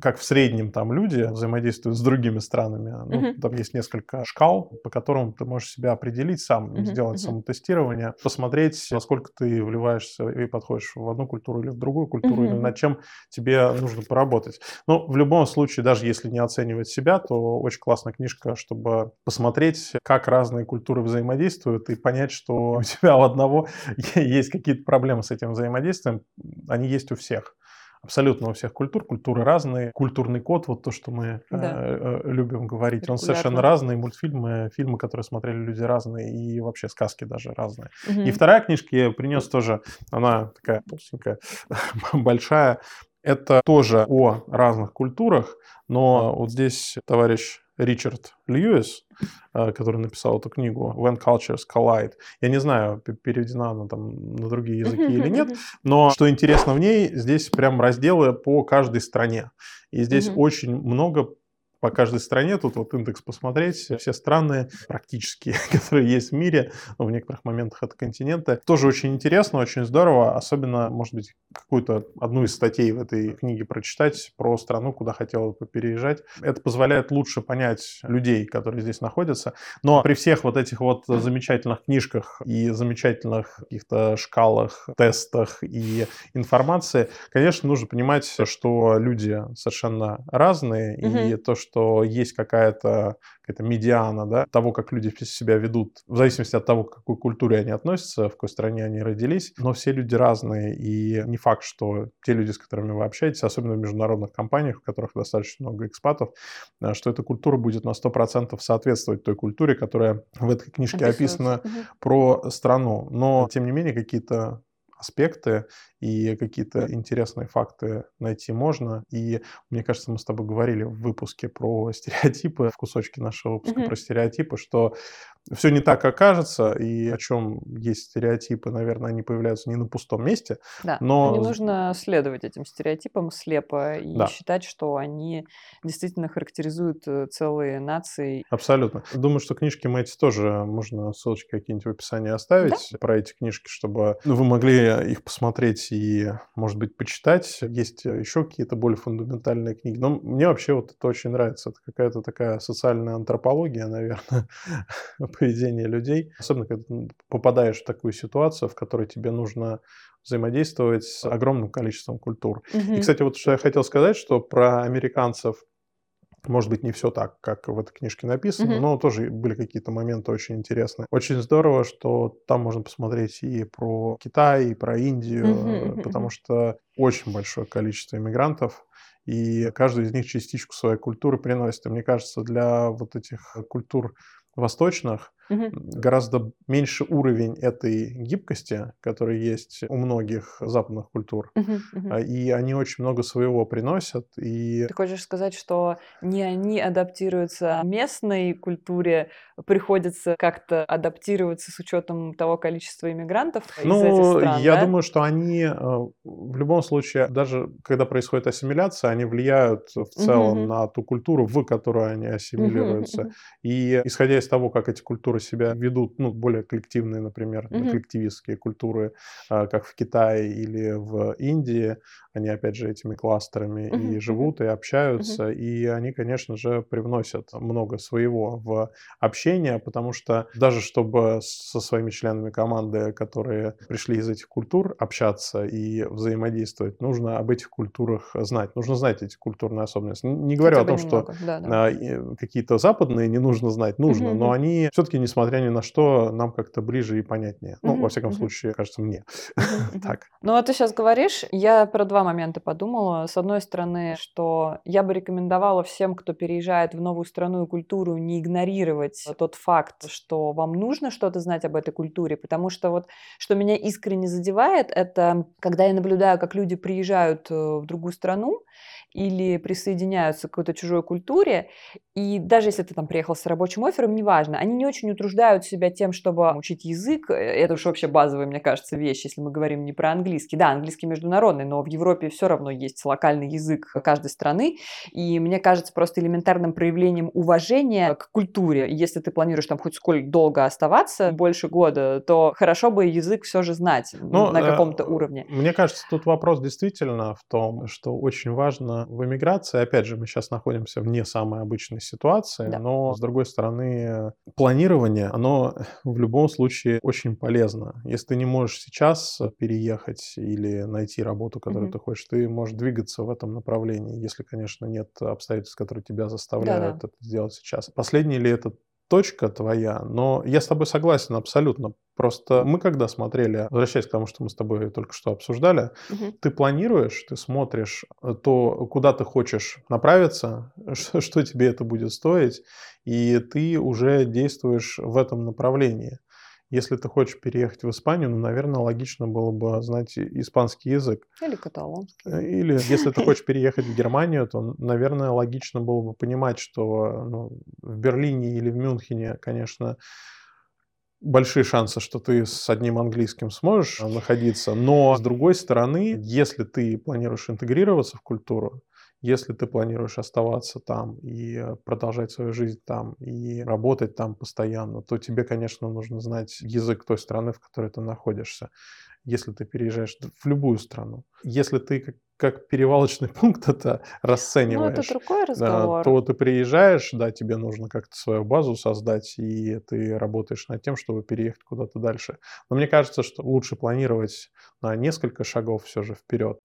как в среднем там люди взаимодействуют с другими странами. Ну, uh-huh. Там есть несколько шкал, по которым ты можешь себя определить сам, uh-huh. сделать uh-huh. самотестирование, посмотреть, насколько ты вливаешься и подходишь в одну культуру или в другую культуру, uh-huh. или над чем тебе нужно поработать. Но в любом случае, даже если не оценивать себя, то очень классная книжка, чтобы посмотреть, как разные культуры взаимодействуют и понять, что [laughs] у тебя у одного [laughs] есть какие-то проблемы с этим взаимодействием, они есть у всех абсолютно у всех культур. Культуры разные. Культурный код, вот то, что мы да. э, э, любим говорить, Регулярно. он совершенно разный. Мультфильмы, фильмы, которые смотрели люди разные, и вообще сказки даже разные. Угу. И вторая книжка я принес тоже, она такая толстенькая, [laughs] большая. Это тоже о разных культурах, но вот здесь товарищ Ричард Льюис, э, который написал эту книгу «When Cultures Collide». Я не знаю, переведена она там на другие языки или нет, но что интересно в ней, здесь прям разделы по каждой стране. И здесь очень много по каждой стране, тут вот индекс посмотреть, все страны практически, [laughs] которые есть в мире, ну, в некоторых моментах это континенты, тоже очень интересно, очень здорово, особенно, может быть, какую-то одну из статей в этой книге прочитать про страну, куда хотел бы переезжать. Это позволяет лучше понять людей, которые здесь находятся, но при всех вот этих вот замечательных книжках и замечательных каких-то шкалах, тестах и информации, конечно, нужно понимать, что люди совершенно разные, mm-hmm. и то, что что есть какая-то какая медиана да, того, как люди себя ведут, в зависимости от того, к какой культуре они относятся, в какой стране они родились. Но все люди разные, и не факт, что те люди, с которыми вы общаетесь, особенно в международных компаниях, в которых достаточно много экспатов, э, что эта культура будет на 100% соответствовать той культуре, которая в этой книжке описана угу. про страну. Но, тем не менее, какие-то аспекты и какие-то интересные факты найти можно. И мне кажется, мы с тобой говорили в выпуске про [laughs] стереотипы, в кусочке нашего выпуска mm-hmm. про стереотипы, что все не так, как кажется, и о чем есть стереотипы, наверное, они появляются не на пустом месте. Да, но не нужно следовать этим стереотипам слепо и да. считать, что они действительно характеризуют э, целые нации. Абсолютно. Думаю, что книжки мы эти тоже можно ссылочки какие-нибудь в описании оставить да? про эти книжки, чтобы вы могли их посмотреть и, может быть, почитать. Есть еще какие-то более фундаментальные книги. Но мне вообще вот это очень нравится. Это какая-то такая социальная антропология, наверное, [laughs] поведение людей, особенно когда ты попадаешь в такую ситуацию, в которой тебе нужно взаимодействовать с огромным количеством культур. Угу. И, кстати, вот что я хотел сказать, что про американцев может быть, не все так, как в этой книжке написано, mm-hmm. но тоже были какие-то моменты очень интересные. Очень здорово, что там можно посмотреть и про Китай, и про Индию, mm-hmm. потому что очень большое количество иммигрантов, и каждый из них частичку своей культуры приносит. И мне кажется, для вот этих культур восточных угу. гораздо меньше уровень этой гибкости, который есть у многих западных культур. Угу, угу. И они очень много своего приносят. И... Ты хочешь сказать, что не они адаптируются местной культуре, приходится как-то адаптироваться с учетом того количества иммигрантов ну, из этих стран, я да? думаю, что они э, в любом случае, даже когда происходит ассимиляция, они влияют в целом угу. на ту культуру, в которую они ассимилируются. Угу, угу. И исходя из того, как эти культуры культуры себя ведут, ну, более коллективные, например, mm-hmm. коллективистские культуры, а, как в Китае или в Индии, они, опять же, этими кластерами mm-hmm. и живут, и общаются, mm-hmm. и они, конечно же, привносят много своего в общение, потому что даже чтобы со своими членами команды, которые пришли из этих культур, общаться и взаимодействовать, нужно об этих культурах знать. Нужно знать эти культурные особенности. Не говорю Хотя о том, что да, да. какие-то западные не нужно знать, нужно, mm-hmm. но они все-таки не несмотря ни на что, нам как-то ближе и понятнее. Ну, во всяком случае, кажется, мне. [laughs] Так. Ну, вот ты сейчас говоришь, я про два момента подумала. С одной стороны, что я бы рекомендовала всем, кто переезжает в новую страну и культуру, не игнорировать тот факт, что вам нужно что-то знать об этой культуре, потому что вот, что меня искренне задевает, это когда я наблюдаю, как люди приезжают э, в другую страну, или присоединяются к какой-то чужой культуре, и даже если ты там приехал с рабочим оффером, неважно, они не очень утруждают себя тем, чтобы учить язык. Э, это уж вообще базовая, мне кажется, вещь, если мы говорим не про английский. Да, английский международный, но в Европе все равно есть локальный язык каждой страны, и мне кажется просто элементарным проявлением уважения к культуре. Если ты планируешь там хоть сколько долго оставаться, больше года, то хорошо бы язык все же знать ну, на каком-то э, уровне. Мне кажется, тут вопрос действительно в том, что очень важно в эмиграции, опять же, мы сейчас находимся в не самой обычной ситуации, да. но, с другой стороны, планирование, оно [laughs] в любом случае очень полезно. Если ты не можешь сейчас переехать или найти работу, которую mm-hmm. ты хочешь, ты можешь двигаться в этом направлении, если, конечно, нет обстоятельств, которые тебя заставляют Да-да. это сделать сейчас. Последний ли это точка твоя, но я с тобой согласен абсолютно. Просто мы когда смотрели, возвращаясь к тому, что мы с тобой только что обсуждали, угу. ты планируешь, ты смотришь то, куда ты хочешь направиться, [laughs] что, что тебе это будет стоить, и ты уже действуешь в этом направлении. Если ты хочешь переехать в Испанию, ну, наверное, логично было бы знать испанский язык. Или каталонский. Э, или если ты хочешь [laughs] переехать в Германию, то, наверное, логично было бы понимать, что ну, в Берлине или в Мюнхене, конечно, большие шансы, что ты с одним английским сможешь находиться. Но, с другой стороны, если ты планируешь интегрироваться в культуру, если ты планируешь оставаться там и продолжать свою жизнь там и работать там постоянно, то тебе, конечно, нужно знать язык той страны, в которой ты находишься, если ты переезжаешь в любую страну. Если ты как, как перевалочный [laughs] пункт это расцениваешь, ну, это другой разговор. то ты приезжаешь, да, тебе нужно как-то свою базу создать, и ты работаешь над тем, чтобы переехать куда-то дальше. Но мне кажется, что лучше планировать на несколько шагов все же вперед.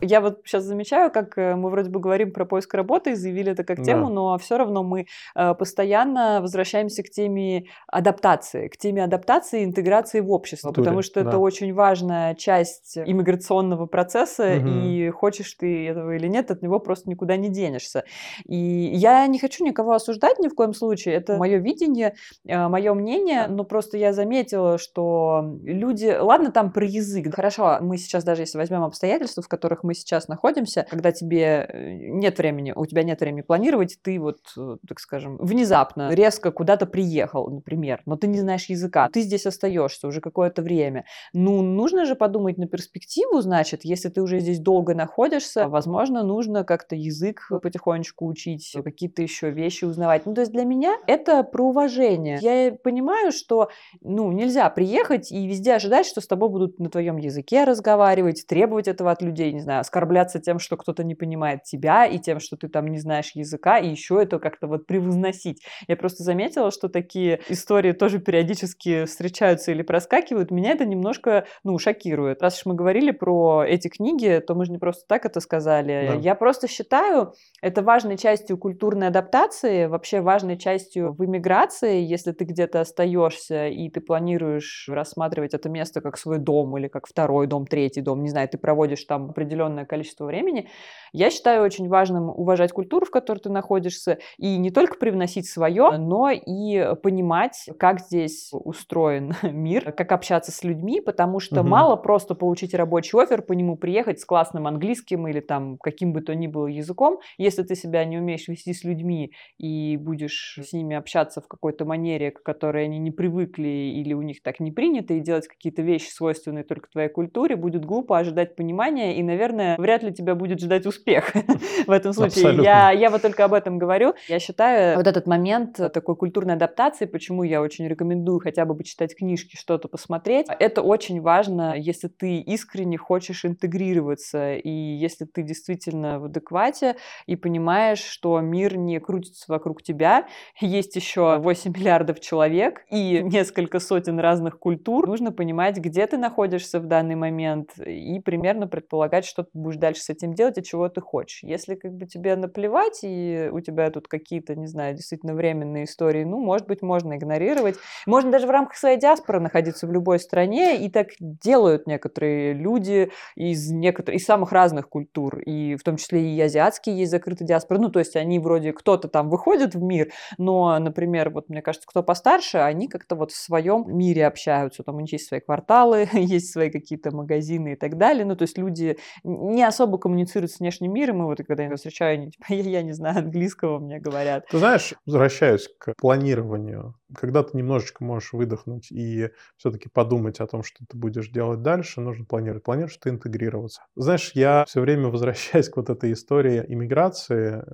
Я вот сейчас замечаю, как э, мы вроде бы говорим про поиск работы, заявили это как тему, да. но все равно мы э, постоянно возвращаемся к теме адаптации, к теме адаптации и интеграции в общество, Натуре, потому что да. это очень важная часть иммиграционного процесса, угу. и хочешь ты этого или нет, от него просто никуда не денешься. И я не хочу никого осуждать ни в коем случае, это мое видение, э, мое мнение, но просто я заметила, что люди, ладно, там про язык, хорошо, мы сейчас даже если возьмем обстоятельства, в которых мы мы сейчас находимся, когда тебе э, нет времени, у тебя нет времени планировать, ты вот, э, так скажем, внезапно резко куда-то приехал, например, но ты не знаешь языка, ты здесь остаешься уже какое-то время. Ну, нужно же подумать на перспективу, значит, если ты уже здесь долго находишься, возможно, нужно как-то язык потихонечку учить, какие-то еще вещи узнавать. Ну, то есть для меня это про уважение. Я понимаю, что, ну, нельзя приехать и везде ожидать, что с тобой будут на твоем языке разговаривать, требовать этого от людей, не знаю, оскорбляться тем, что кто-то не понимает тебя, и тем, что ты там не знаешь языка, и еще это как-то вот превозносить. Я просто заметила, что такие истории тоже периодически встречаются или проскакивают. Меня это немножко, ну, шокирует. Раз уж мы говорили про эти книги, то мы же не просто так это сказали. Да. Я просто считаю, это важной частью культурной адаптации, вообще важной частью в иммиграции, если ты где-то остаешься и ты планируешь рассматривать это место как свой дом или как второй дом, третий дом, не знаю, ты проводишь там определенный определенное количество времени. Я считаю очень важным уважать культуру, в которой ты находишься, и не только привносить свое, но и понимать, как здесь устроен [laughs] мир, как общаться с людьми, потому что угу. мало просто получить рабочий офер, по нему приехать с классным английским или там каким бы то ни было языком. Если ты себя не умеешь вести с людьми и будешь с ними общаться в какой-то манере, к которой они не привыкли или у них так не принято, и делать какие-то вещи, свойственные только твоей культуре, будет глупо ожидать понимания, и, наверное, наверное, вряд ли тебя будет ждать успех [laughs] в этом случае. Я, я вот только об этом говорю. Я считаю вот этот момент такой культурной адаптации, почему я очень рекомендую хотя бы почитать книжки, что-то посмотреть. Это очень важно, если ты искренне хочешь интегрироваться, и если ты действительно в адеквате и понимаешь, что мир не крутится вокруг тебя, есть еще 8 миллиардов человек и несколько сотен разных культур, нужно понимать, где ты находишься в данный момент и примерно предполагать, что будешь дальше с этим делать и чего ты хочешь. Если как бы тебе наплевать, и у тебя тут какие-то, не знаю, действительно временные истории, ну, может быть, можно игнорировать. Можно даже в рамках своей диаспоры находиться в любой стране, и так делают некоторые люди из, некоторых, из самых разных культур, и в том числе и азиатские есть закрытые диаспоры. Ну, то есть они вроде кто-то там выходит в мир, но, например, вот мне кажется, кто постарше, они как-то вот в своем мире общаются. Там у них есть свои кварталы, [laughs] есть свои какие-то магазины и так далее. Ну, то есть люди не особо коммуницируют с внешним миром, и вот когда я встречаю, они типа, [laughs] я, я не знаю английского, мне говорят. Ты знаешь, возвращаюсь к планированию. Когда ты немножечко можешь выдохнуть и все-таки подумать о том, что ты будешь делать дальше, нужно планировать. Планируешь ты интегрироваться. Знаешь, я все время возвращаюсь [laughs] к вот этой истории иммиграции,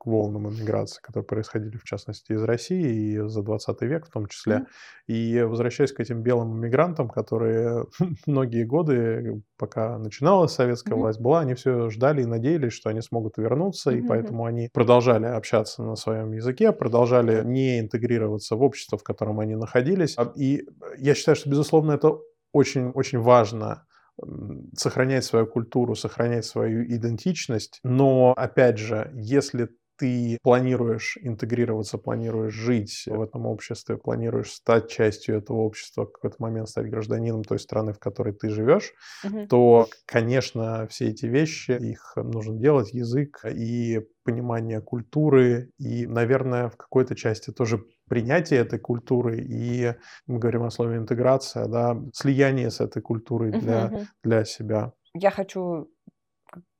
к волнам иммиграции, которые происходили, в частности, из России и за 20 век в том числе. Mm-hmm. И возвращаясь к этим белым иммигрантам, которые [laughs] многие годы, пока начиналась советская mm-hmm. власть была, они все ждали и надеялись, что они смогут вернуться, mm-hmm. и поэтому они продолжали общаться на своем языке, продолжали не интегрироваться в общество, в котором они находились. А, и я считаю, что, безусловно, это очень-очень важно сохранять свою культуру, сохранять свою идентичность. Но, опять же, если ты планируешь интегрироваться, планируешь жить в этом обществе, планируешь стать частью этого общества, в какой-то момент стать гражданином той страны, в которой ты живешь, угу. то, конечно, все эти вещи, их нужно делать, язык и понимание культуры, и, наверное, в какой-то части тоже принятие этой культуры, и мы говорим о слове интеграция, да, слияние с этой культурой для, для себя. Я хочу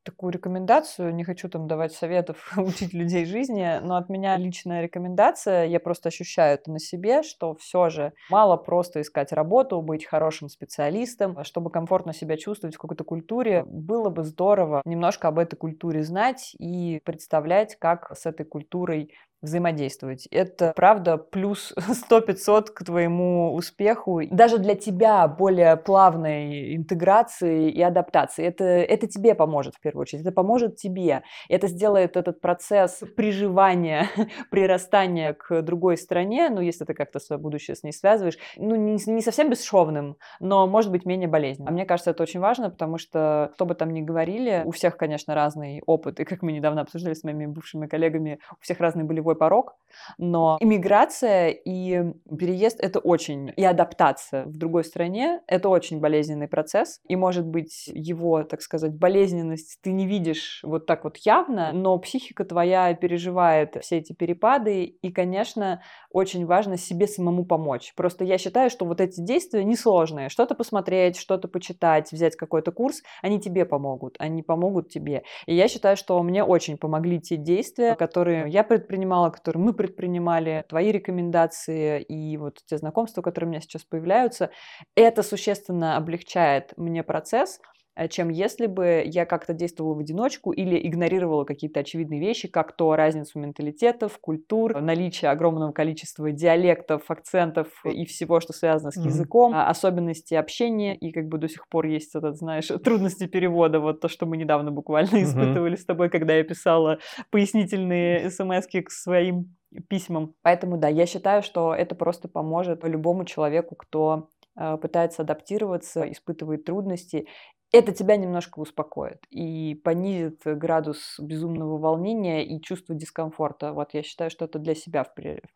такую рекомендацию, не хочу там давать советов [laughs] учить людей жизни, но от меня личная рекомендация, я просто ощущаю это на себе, что все же мало просто искать работу, быть хорошим специалистом, чтобы комфортно себя чувствовать в какой-то культуре, было бы здорово немножко об этой культуре знать и представлять, как с этой культурой взаимодействовать. Это, правда, плюс [laughs] 100-500 к твоему успеху. Даже для тебя более плавной интеграции и адаптации. Это, это тебе поможет в первую очередь. Это поможет тебе. Это сделает этот процесс приживания, [laughs] прирастания к другой стране, ну, если ты как-то свое будущее с ней связываешь, ну, не, не совсем бесшовным, но, может быть, менее болезненным. А мне кажется, это очень важно, потому что, что бы там ни говорили, у всех, конечно, разный опыт. И как мы недавно обсуждали с моими бывшими коллегами, у всех разный болевой нулевой порог, но иммиграция и переезд — это очень... И адаптация в другой стране — это очень болезненный процесс. И, может быть, его, так сказать, болезненность ты не видишь вот так вот явно, но психика твоя переживает все эти перепады. И, конечно, очень важно себе самому помочь. Просто я считаю, что вот эти действия несложные. Что-то посмотреть, что-то почитать, взять какой-то курс, они тебе помогут, они помогут тебе. И я считаю, что мне очень помогли те действия, которые я предпринимала предпринимала, которые мы предпринимали, твои рекомендации и вот те знакомства, которые у меня сейчас появляются, это существенно облегчает мне процесс, чем если бы я как-то действовала в одиночку или игнорировала какие-то очевидные вещи, как то разницу менталитетов, культур, наличие огромного количества диалектов, акцентов и всего, что связано с mm-hmm. языком, а, особенности общения, и как бы до сих пор есть этот, знаешь, [laughs] трудности перевода, вот то, что мы недавно буквально mm-hmm. испытывали с тобой, когда я писала пояснительные смс к своим письмам. Поэтому, да, я считаю, что это просто поможет любому человеку, кто э, пытается адаптироваться, испытывает трудности это тебя немножко успокоит и понизит градус безумного волнения и чувства дискомфорта. Вот я считаю, что это для себя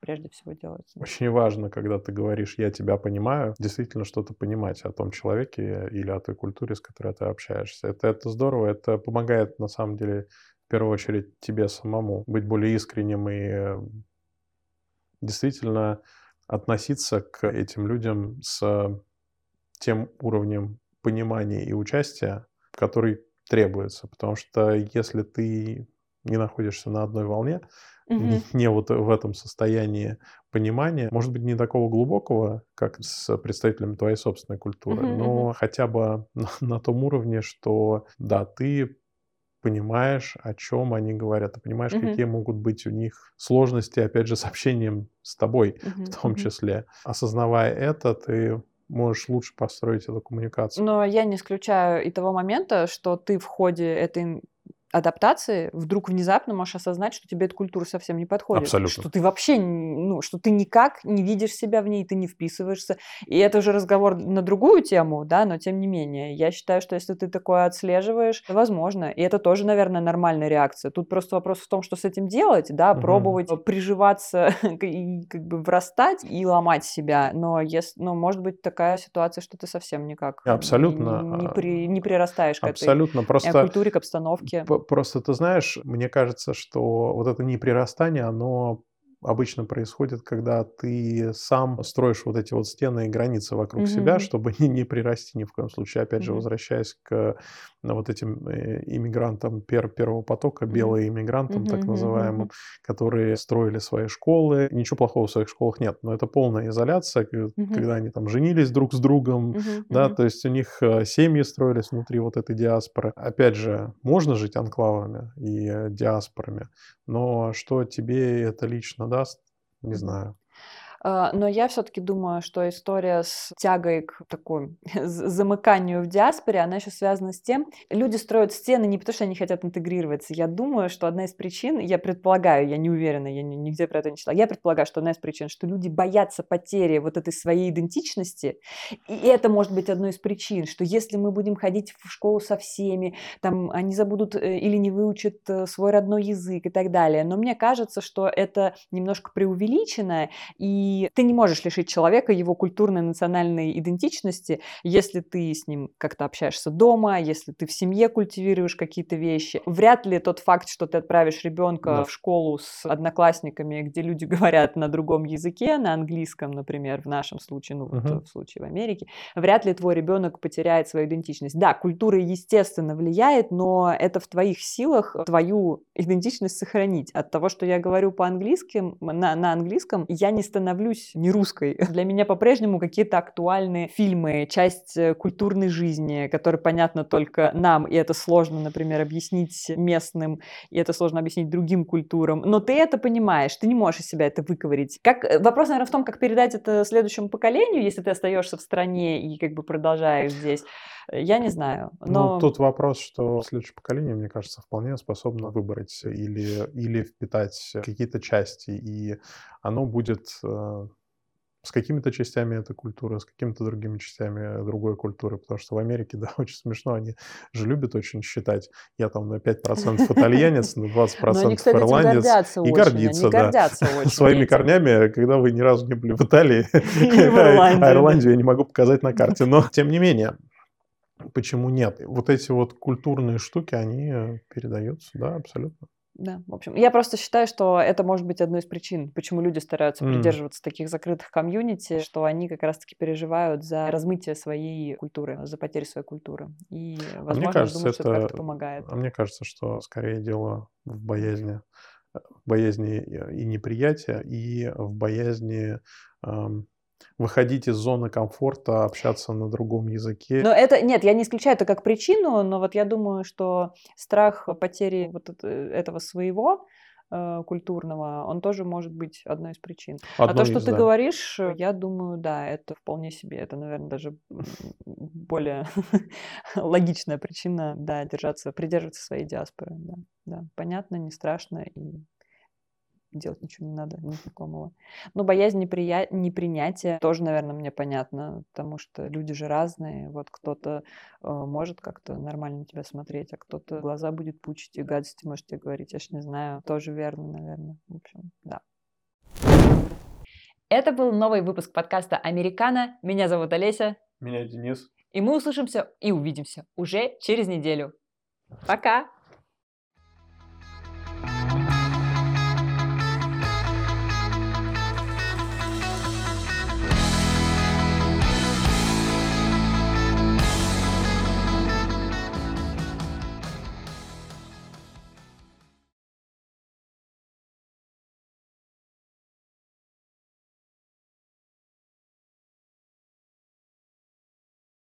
прежде всего делается. Очень важно, когда ты говоришь «я тебя понимаю», действительно что-то понимать о том человеке или о той культуре, с которой ты общаешься. Это, это здорово, это помогает на самом деле в первую очередь тебе самому быть более искренним и действительно относиться к этим людям с тем уровнем понимания и участия, который требуется. Потому что если ты не находишься на одной волне, угу. не, не вот в этом состоянии понимания, может быть, не такого глубокого, как с представителями твоей собственной культуры, угу, но угу. хотя бы на, на том уровне, что да, ты понимаешь, о чем они говорят, ты понимаешь, угу. какие могут быть у них сложности, опять же, с общением с тобой угу, в том угу. числе. Осознавая это, ты можешь лучше построить эту коммуникацию. Но я не исключаю и того момента, что ты в ходе этой адаптации вдруг внезапно можешь осознать, что тебе эта культура совсем не подходит. Абсолютно. Что ты вообще, ну, что ты никак не видишь себя в ней, ты не вписываешься. И это уже разговор на другую тему, да, но тем не менее. Я считаю, что если ты такое отслеживаешь, возможно. И это тоже, наверное, нормальная реакция. Тут просто вопрос в том, что с этим делать, да, угу. пробовать приживаться [laughs] и как бы врастать и ломать себя. Но, если, но может быть такая ситуация, что ты совсем никак Абсолютно. не, не, при, не прирастаешь к Абсолютно. этой просто, культуре, к обстановке. Просто ты знаешь, мне кажется, что вот это неприрастание, оно обычно происходит, когда ты сам строишь вот эти вот стены и границы вокруг mm-hmm. себя, чтобы не, не прирасти ни в коем случае. Опять mm-hmm. же, возвращаясь к вот этим э, иммигрантам пер, первого потока, белые иммигрантам, mm-hmm. так называемым, mm-hmm. которые строили свои школы. Ничего плохого в своих школах нет, но это полная изоляция, mm-hmm. когда они там женились друг с другом, mm-hmm. да, mm-hmm. то есть у них э, семьи строились внутри вот этой диаспоры. Опять же, можно жить анклавами и э, диаспорами, но что тебе это лично даст, не знаю. А, но я все-таки думаю, что история с тягой к такой [laughs] замыканию в диаспоре, она еще связана с тем, люди строят стены не потому, что они хотят интегрироваться. Я думаю, что одна из причин, я предполагаю, я не уверена, я нигде про это не читала, я предполагаю, что одна из причин, что люди боятся потери вот этой своей идентичности, и это может быть одной из причин, что если мы будем ходить в школу со всеми, там они забудут э, или не выучат э, свой родной язык и так далее. Но мне кажется, что это немножко преувеличено, и ты не можешь лишить человека его культурной национальной идентичности, если ты с ним как-то общаешься дома, если ты в семье культивируешь какие-то вещи. Вряд ли тот факт, что ты отправишь ребенка да. в школу с одноклассниками, где люди [laughs] говорят на другом языке, на английском, например, в нашем случае, ну вот uh-huh. в случае в Америке, вряд ли твой ребенок потеряет свою идентичность. Да, культура, естественно, влияет, но это в твоих силах твою идентичность сохранить. От того, что я говорю по-английски, на, на английском, я не становлюсь становлюсь не русской. [laughs] Для меня по-прежнему какие-то актуальные фильмы, часть э, культурной жизни, которая понятна только нам, и это сложно, например, объяснить местным, и это сложно объяснить другим культурам. Но ты это понимаешь, ты не можешь из себя это выковырить. Как... Э, вопрос, наверное, в том, как передать это следующему поколению, если ты остаешься в стране и как бы продолжаешь здесь. Я не знаю. Но... Ну, тут вопрос, что следующее поколение, мне кажется, вполне способно выбрать или, или впитать какие-то части, и оно будет э, с какими-то частями этой культуры, с какими-то другими частями другой культуры, потому что в Америке, [laughs] да, очень смешно, они же любят очень считать, я там на 5% [laughs] итальянец, на 20% они, кстати, ирландец, и гордиться, да, [laughs] своими корнями, когда вы ни разу не были в Италии, а Ирландию я не могу показать на карте, но тем не менее, Почему нет? Вот эти вот культурные штуки, они передаются, да, абсолютно. Да, в общем, я просто считаю, что это может быть одной из причин, почему люди стараются mm. придерживаться таких закрытых комьюнити, что они как раз-таки переживают за размытие своей культуры, за потерю своей культуры. И, возможно, а мне кажется, думаю, это, что это как-то помогает. А мне кажется, что скорее дело в боязни, в боязни и неприятия, и в боязни эм, выходить из зоны комфорта, общаться на другом языке. Но это, нет, я не исключаю это как причину, но вот я думаю, что страх потери вот этого своего э, культурного, он тоже может быть одной из причин. Одной а то, что из, ты да. говоришь, я думаю, да, это вполне себе, это, наверное, даже более [laughs] логичная причина, да, держаться, придерживаться своей диаспоры, да, да, понятно, не страшно и делать ничего не надо, незнакомого. Но боязнь неприя... непринятия тоже, наверное, мне понятно, потому что люди же разные. Вот кто-то э, может как-то нормально на тебя смотреть, а кто-то глаза будет пучить и гадости может тебе говорить. Я ж не знаю. Тоже верно, наверное. В общем, да. Это был новый выпуск подкаста «Американо». Меня зовут Олеся. Меня Денис. И мы услышимся и увидимся уже через неделю. Пока!